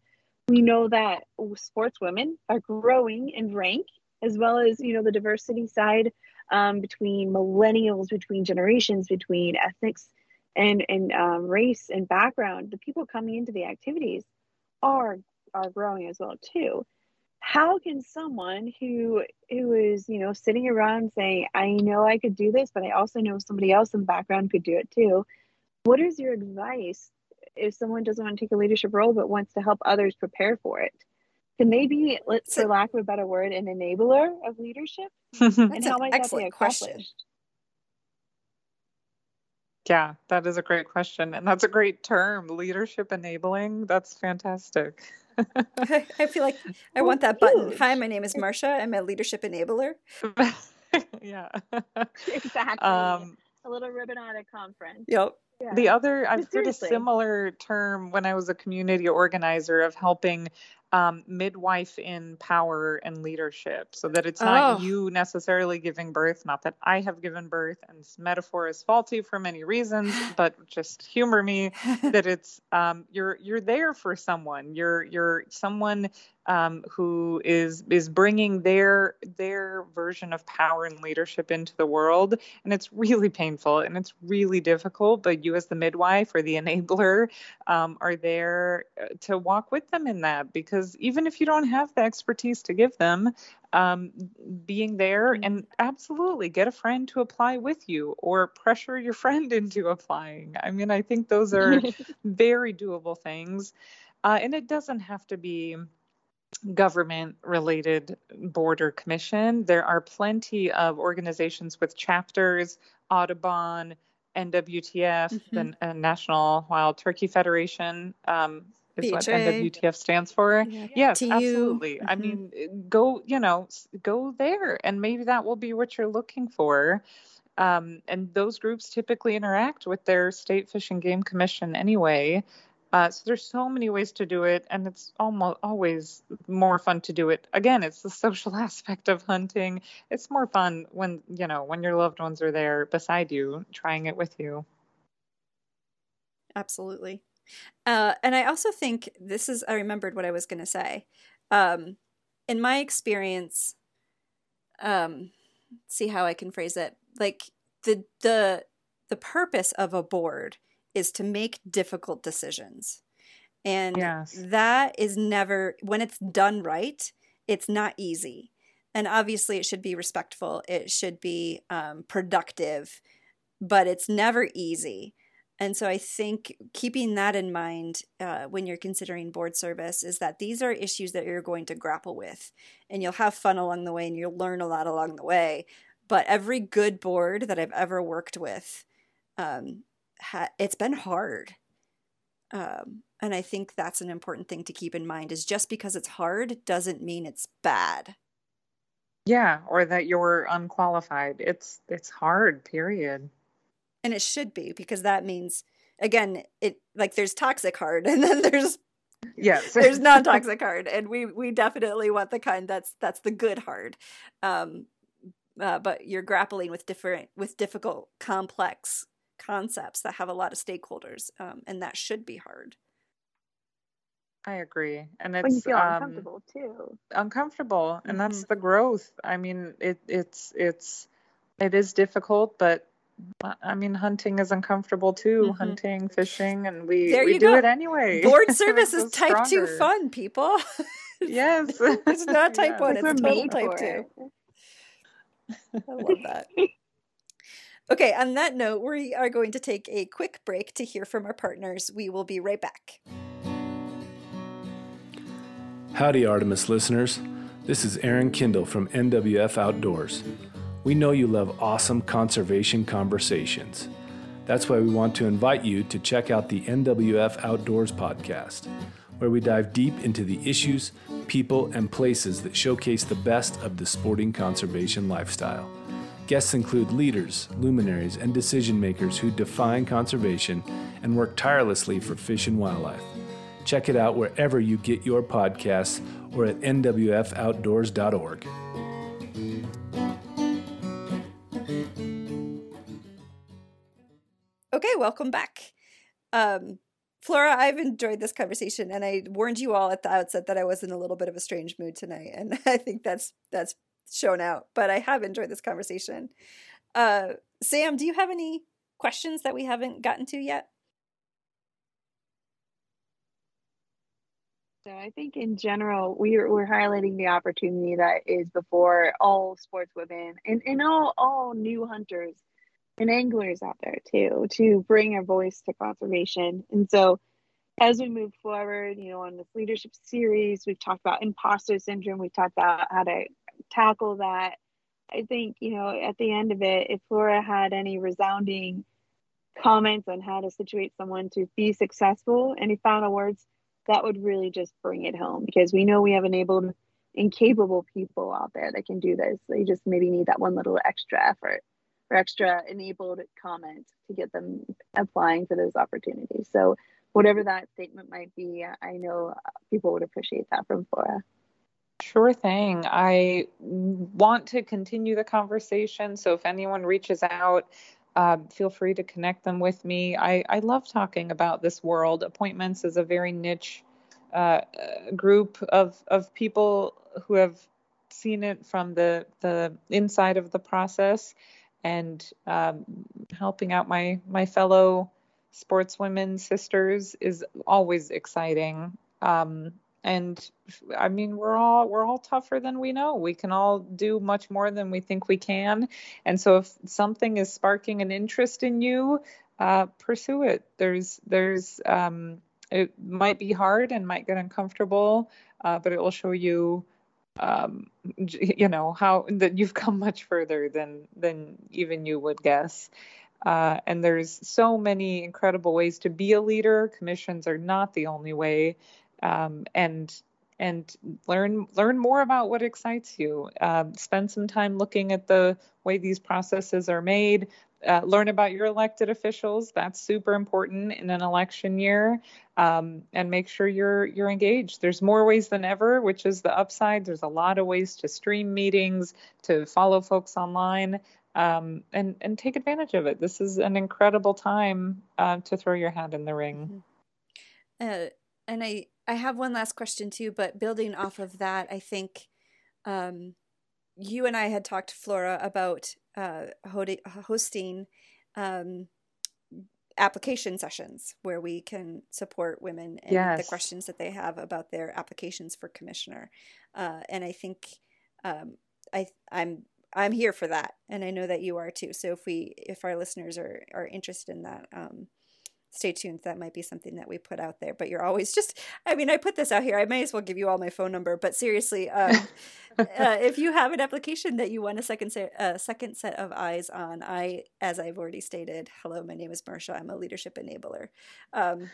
[SPEAKER 4] we know that sportswomen are growing in rank as well as you know the diversity side um, between millennials between generations between ethnics and and um, race and background. The people coming into the activities are are growing as well too. How can someone who who is you know sitting around saying i know i could do this but i also know somebody else in the background could do it too what is your advice if someone doesn't want to take a leadership role but wants to help others prepare for it can they be let's for lack of a better word an enabler of leadership
[SPEAKER 3] and how might that be accomplished question.
[SPEAKER 5] yeah that is a great question and that's a great term leadership enabling that's fantastic
[SPEAKER 3] I feel like I want that button. Hi, my name is Marcia. I'm a leadership enabler.
[SPEAKER 5] yeah.
[SPEAKER 4] exactly. Um, a little ribbon on a conference.
[SPEAKER 3] Yep.
[SPEAKER 5] The other, I've heard a similar term when I was a community organizer of helping um, midwife in power and leadership so that it's not
[SPEAKER 3] Oh.
[SPEAKER 5] you necessarily giving birth not that i have given birth and this metaphor is faulty for many reasons but just humor me that it's um, you're you're there for someone. You're you're someone um, who is is bringing their their version of power and leadership into the world. And it's really painful and it's really difficult but you as the midwife or the enabler um, are there uh, to walk with them in that. Because even if you don't have the expertise to give them um, being there and absolutely get a friend to apply with you or pressure your friend into applying. I mean i think those are very doable things. Uh, and it doesn't have to be government related board or commission. There are plenty of organizations with chapters, Audubon, NWTF, the uh, National Wild Turkey Federation. Um, is what NWTF stands for.
[SPEAKER 3] Yeah.
[SPEAKER 5] Yes,
[SPEAKER 3] TU.
[SPEAKER 5] absolutely. I
[SPEAKER 3] Mhm.
[SPEAKER 5] mean, go, you know, go there, and maybe that will be what you're looking for. Um, and those groups typically interact with their state fish and game commission anyway. Uh, so there's so many ways to do it, and it's almost always more fun to do it. Again, it's the social aspect of hunting. It's more fun when you know when your loved ones are there beside you, trying it with you.
[SPEAKER 3] Absolutely. Uh, and I also think this is, I remembered what I was going to say. Um, in my experience, um, see how I can phrase it. Like the, the, the purpose of a board is to make difficult decisions. And
[SPEAKER 5] Yes.
[SPEAKER 3] that is never, when it's done right, it's not easy. And obviously, it should be respectful, it should be um, productive, but it's never easy. And so I think keeping that in mind uh, when you're considering board service is that these are issues that you're going to grapple with. And you'll have fun along the way and you'll learn a lot along the way. But every good board that I've ever worked with, um, ha- it's been hard. Um, and I think that's an important thing to keep in mind is just because it's hard doesn't mean it's bad.
[SPEAKER 5] Yeah, or that you're unqualified. It's it's hard. Period.
[SPEAKER 3] And it should be because that means again, it like there's toxic hard and then there's
[SPEAKER 5] Yes.
[SPEAKER 3] there's non-toxic hard and we we definitely want the kind that's that's the good hard um uh, but you're grappling with different with difficult complex concepts that have a lot of stakeholders um, and that should be hard
[SPEAKER 5] I agree, and
[SPEAKER 4] when you
[SPEAKER 5] it's
[SPEAKER 4] feel
[SPEAKER 5] um,
[SPEAKER 4] uncomfortable too.
[SPEAKER 5] uncomfortable, and that's
[SPEAKER 3] Mhm.
[SPEAKER 5] the growth. I mean, it it's it's it is difficult, but I mean, hunting is uncomfortable too.
[SPEAKER 3] Mhm.
[SPEAKER 5] Hunting, fishing, and we
[SPEAKER 3] There
[SPEAKER 5] we
[SPEAKER 3] you
[SPEAKER 5] do
[SPEAKER 3] go.
[SPEAKER 5] it anyway.
[SPEAKER 3] board service is
[SPEAKER 5] us
[SPEAKER 3] type 2 fun people
[SPEAKER 5] Yes,
[SPEAKER 3] It's not type
[SPEAKER 5] Yes.
[SPEAKER 3] one, it's
[SPEAKER 4] we're
[SPEAKER 3] total type two. i love that okay on that note we are going to take a quick break to hear from our partners we will be right back
[SPEAKER 6] Howdy, Artemis listeners. This is Aaron Kindle from NWF Outdoors. We know you love awesome conservation conversations. That's why we want to invite you to check out the NWF Outdoors podcast, where we dive deep into the issues, people, and places that showcase the best of the sporting conservation lifestyle. Guests include leaders, luminaries, and decision makers who define conservation and work tirelessly for fish and wildlife. Check it out wherever you get your podcasts or at nwfoutdoors.org.
[SPEAKER 3] Okay, welcome back. Um, Flora, I've enjoyed this conversation, and I warned you all at the outset that I was in a little bit of a strange mood tonight, and I think that's that's shown out. But I have enjoyed this conversation. Uh, Sam, do you have any questions that we haven't gotten to yet?
[SPEAKER 4] So I think in general, we're we're highlighting the opportunity that is before all sports women and, and all all new hunters and anglers out there too to bring a voice to conservation. And so as we move forward, you know, on this leadership series, we've talked about imposter syndrome, we've talked about how to tackle that. I think, you know, at the end of it, if Flora had any resounding comments on how to situate someone to be successful, any final words, that would really just bring it home because we know we have enabled and capable people out there that can do this. They just maybe need that one little extra effort or extra enabled comment to get them applying for those opportunities. So whatever that statement might be, I know people would appreciate that from Flora.
[SPEAKER 5] Sure thing. I want to continue the conversation. So if anyone reaches out, uh, feel free to connect them with me. I, I love talking about this world. Appointments is a very niche uh, group of, of people who have seen it from the, the inside of the process and um, helping out my, my fellow sportswomen sisters is always exciting. Um, and i mean we're all we're all tougher than we know. We can all do much more than we think we can. And so if something is sparking an interest in you uh, pursue it. There's there's um, it might be hard and might get uncomfortable uh, but it will show you um, you know how that you've come much further than than even you would guess. Uh, and there's so many incredible ways to be a leader. Commissions are not the only way um, and and learn learn more about what excites you. Uh, spend some time looking at the way these processes are made. Uh, learn about your elected officials. That's super important in an election year, um, and make sure you're you're engaged. There's more ways than ever, which is the upside. There's a lot of ways to stream meetings, to follow folks online, um, and and take advantage of it. This is an incredible time uh, to throw your hat in the ring.
[SPEAKER 3] Mm-hmm. Uh, and I I have one last question too, but building off of that, I think um, you and I had talked, Flora, about uh, hosting um, application sessions where we can support women and yes. the questions that they have about their applications for commissioner. Uh, and I think um, I I'm I'm here for that, and I know that you are too. So if we if our listeners are are interested in that, um, stay tuned. That might be something that we put out there. But you're always just, I mean, I put this out here. I may as well give you all my phone number. But seriously, um, uh, if you have an application that you want a second set, a second set of eyes on, I, as I've already stated, hello, my name is Marcia. I'm a leadership enabler. Um,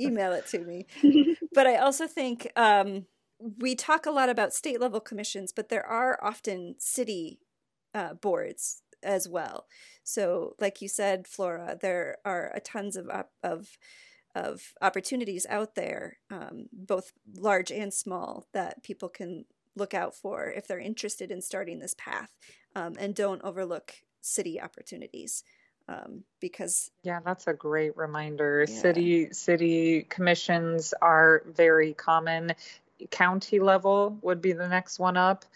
[SPEAKER 3] email it to me. But I also think um, we talk a lot about state level commissions, but there are often city uh, boards as well. So, like you said, Flora, there are a tons of of of opportunities out there, um, both large and small, that people can look out for if they're interested in starting this path, um, and don't overlook city opportunities. Um, because
[SPEAKER 5] yeah that's a great reminder yeah. city city commissions are very common county level would be the next one up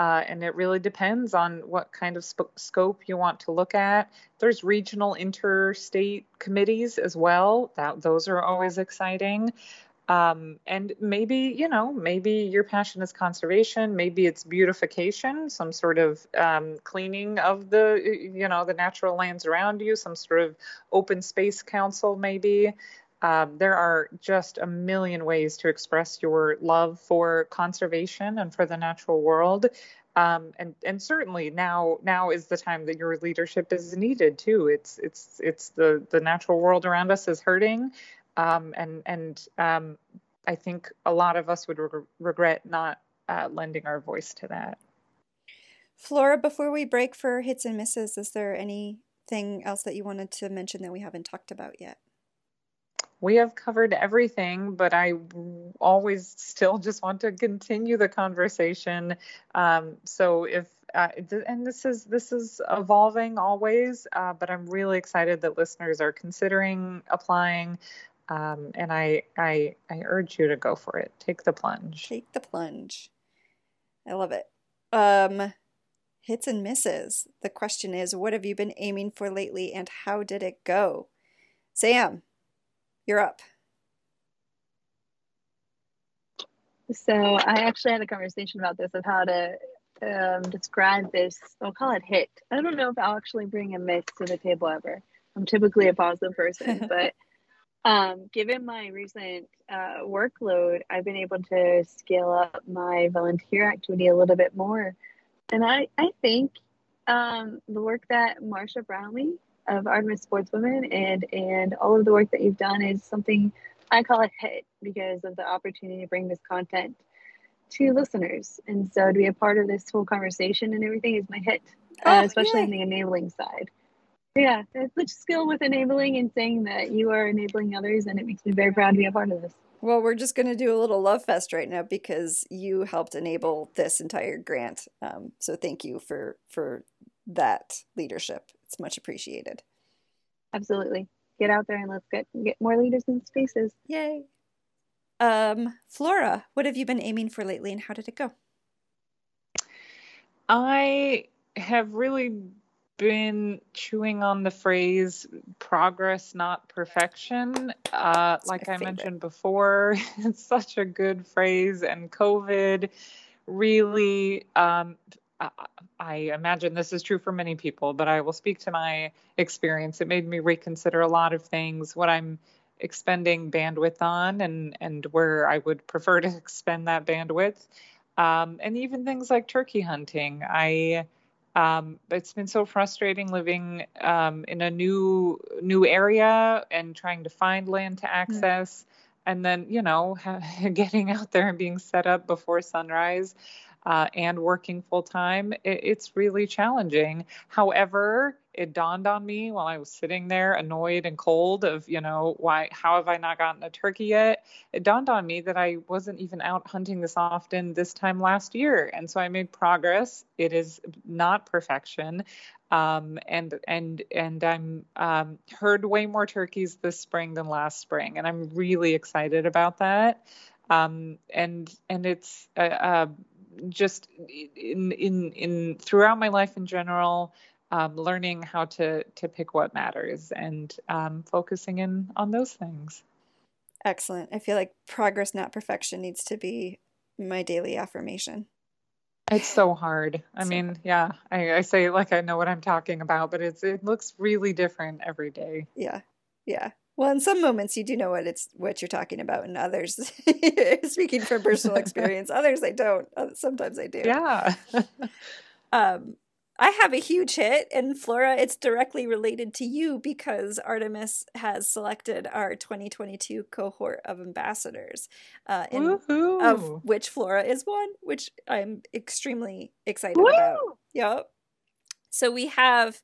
[SPEAKER 5] uh, and it really depends on what kind of sp- scope you want to look at. There's regional interstate committees as well. That those are always exciting. Um, and maybe you know maybe your passion is conservation maybe it's beautification some sort of um, cleaning of the you know the natural lands around you some sort of open space council maybe um, there are just a million ways to express your love for conservation and for the natural world. Um, and and certainly now now is the time that your leadership is needed too. It's it's it's the the natural world around us is hurting, um, and and um, I think a lot of us would re- regret not uh, lending our voice to that.
[SPEAKER 3] Flora, before we break for hits and misses, is there anything else that you wanted to mention that we haven't talked about yet?
[SPEAKER 5] We have covered everything, but I always still just want to continue the conversation. Um, so if uh, and this is this is evolving always, uh, but I'm really excited that listeners are considering applying. Um, and I, I I urge you to go for it. Take the plunge.
[SPEAKER 3] Take the plunge. I love it. Um, hits and misses. The question is, what have you been aiming for lately, and how did it go? Sam, you're up.
[SPEAKER 4] So I actually had a conversation about this of how to um, describe this. I'll call it hit. I don't know if I'll actually bring a miss to the table ever. I'm typically a positive person, but um, given my recent uh, workload, I've been able to scale up my volunteer activity a little bit more. And I, I think um, the work that Marcia Brownlee of Artemis Sportswomen and and all of the work that you've done is something I call a hit because of the opportunity to bring this content to listeners. And so to be a part of this whole conversation and everything is my hit, uh, oh, uh, especially yeah. on the enabling side. Yeah, it's such skill with enabling and saying that you are enabling others, and it makes me very proud to be a part of this.
[SPEAKER 3] Well, we're just going to do a little love fest right now because you helped enable this entire grant. Um, so thank you for for that leadership. It's much appreciated.
[SPEAKER 4] Absolutely. Get out there and let's get get more leaders in spaces.
[SPEAKER 3] Yay. Um, Flora, what have you been aiming for lately and how did it go?
[SPEAKER 5] I have really been chewing on the phrase progress, not perfection. Uh, like I mentioned before, it's such a good phrase, and COVID really, um, I imagine this is true for many people, but I will speak to my experience. It made me reconsider a lot of things, what I'm expending bandwidth on, and, and where I would prefer to expend that bandwidth. Um, and even things like turkey hunting. I um, it's been so frustrating living um, in a new new area and trying to find land to access, mm. and then you know getting out there and being set up before sunrise. Uh, and working full time, it, it's really challenging. However, it dawned on me while I was sitting there annoyed and cold of, you know, why, how have I not gotten a turkey yet? It dawned on me that I wasn't even out hunting this often this time last year. And so I made progress. It is not perfection. Um, and, and, and I'm, um, heard way more turkeys this spring than last spring. And I'm really excited about that. Um, and, and it's, uh, uh, just in, in, in throughout my life in general, um, learning how to to pick what matters and um, focusing in on those things.
[SPEAKER 3] Excellent. I feel like progress, not perfection, needs to be my daily affirmation.
[SPEAKER 5] It's so hard. I so, mean, yeah, I, I say like I know what I'm talking about, but it's it looks really different every day.
[SPEAKER 3] Yeah, yeah. Well, in some moments you do know what it's what you're talking about, and others, speaking from personal experience, others I don't. Sometimes I do.
[SPEAKER 5] Yeah.
[SPEAKER 3] um, I have a huge hit, and Flora, it's directly related to you because Artemis has selected our 2022 cohort of ambassadors, uh, in, of which Flora is one, which I'm extremely excited Woo! about. Yep. So we have,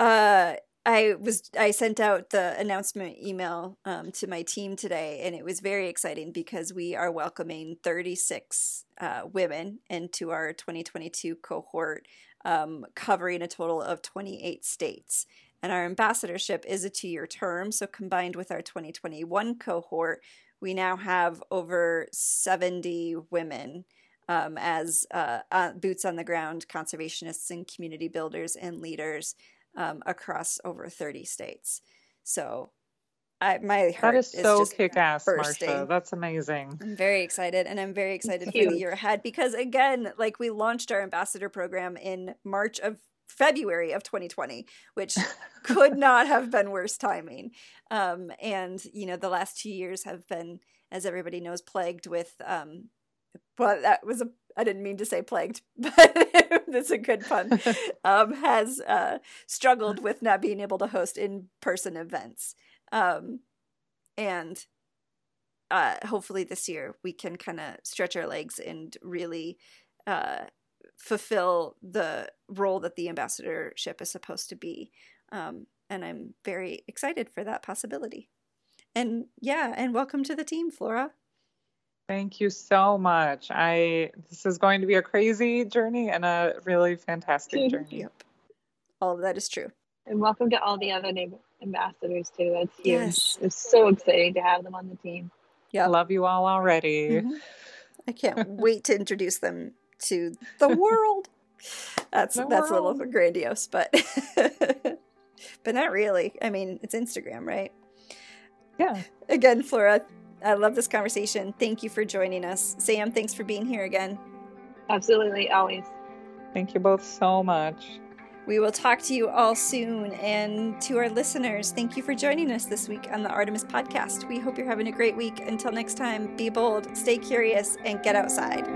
[SPEAKER 3] uh, I was I sent out the announcement email um, to my team today, and it was very exciting because we are welcoming 36 uh, women into our 2022 cohort um, covering a total of 28 states. And our ambassadorship is a two year term. So, combined with our 2021 cohort, we now have over 70 women um, as uh, uh, boots on the ground conservationists and community builders and leaders um, across over 30 states. So, I, my heart
[SPEAKER 5] that is,
[SPEAKER 3] is
[SPEAKER 5] so kick ass, Marcia. That's amazing.
[SPEAKER 3] I'm very excited, and I'm very excited for the year ahead because, again, like we launched our ambassador program in March of February of 2020, which could not have been worse timing. Um, and you know, the last two years have been, as everybody knows, plagued with. Um, well, that was a. I didn't mean to say plagued, but that's a good pun. Um, has uh, struggled with not being able to host in-person events. Um, and uh, hopefully this year we can kind of stretch our legs and really uh, fulfill the role that the ambassadorship is supposed to be. Um, and I'm very excited for that possibility. And yeah, and welcome to the team, Flora.
[SPEAKER 5] Thank you so much. I this is going to be a crazy journey and a really fantastic journey. Yep.
[SPEAKER 3] All of that is true.
[SPEAKER 4] And welcome to all the other neighbor ambassadors too. That's huge. Yes. It's so exciting to have them on the team.
[SPEAKER 5] Yeah. Love you all already.
[SPEAKER 3] Mm-hmm. I can't wait to introduce them to the world. That's the that's world. a little grandiose, but but not really. I mean, it's Instagram, right?
[SPEAKER 5] Yeah.
[SPEAKER 3] Again, Flora, I love this conversation. Thank you for joining us. Sam, thanks for being here again.
[SPEAKER 4] Absolutely, always.
[SPEAKER 5] Thank you both so much.
[SPEAKER 3] We will talk to you all soon. And to our listeners, thank you for joining us this week on the Artemis Podcast. We hope you're having a great week. Until next time, be bold, stay curious, and get outside.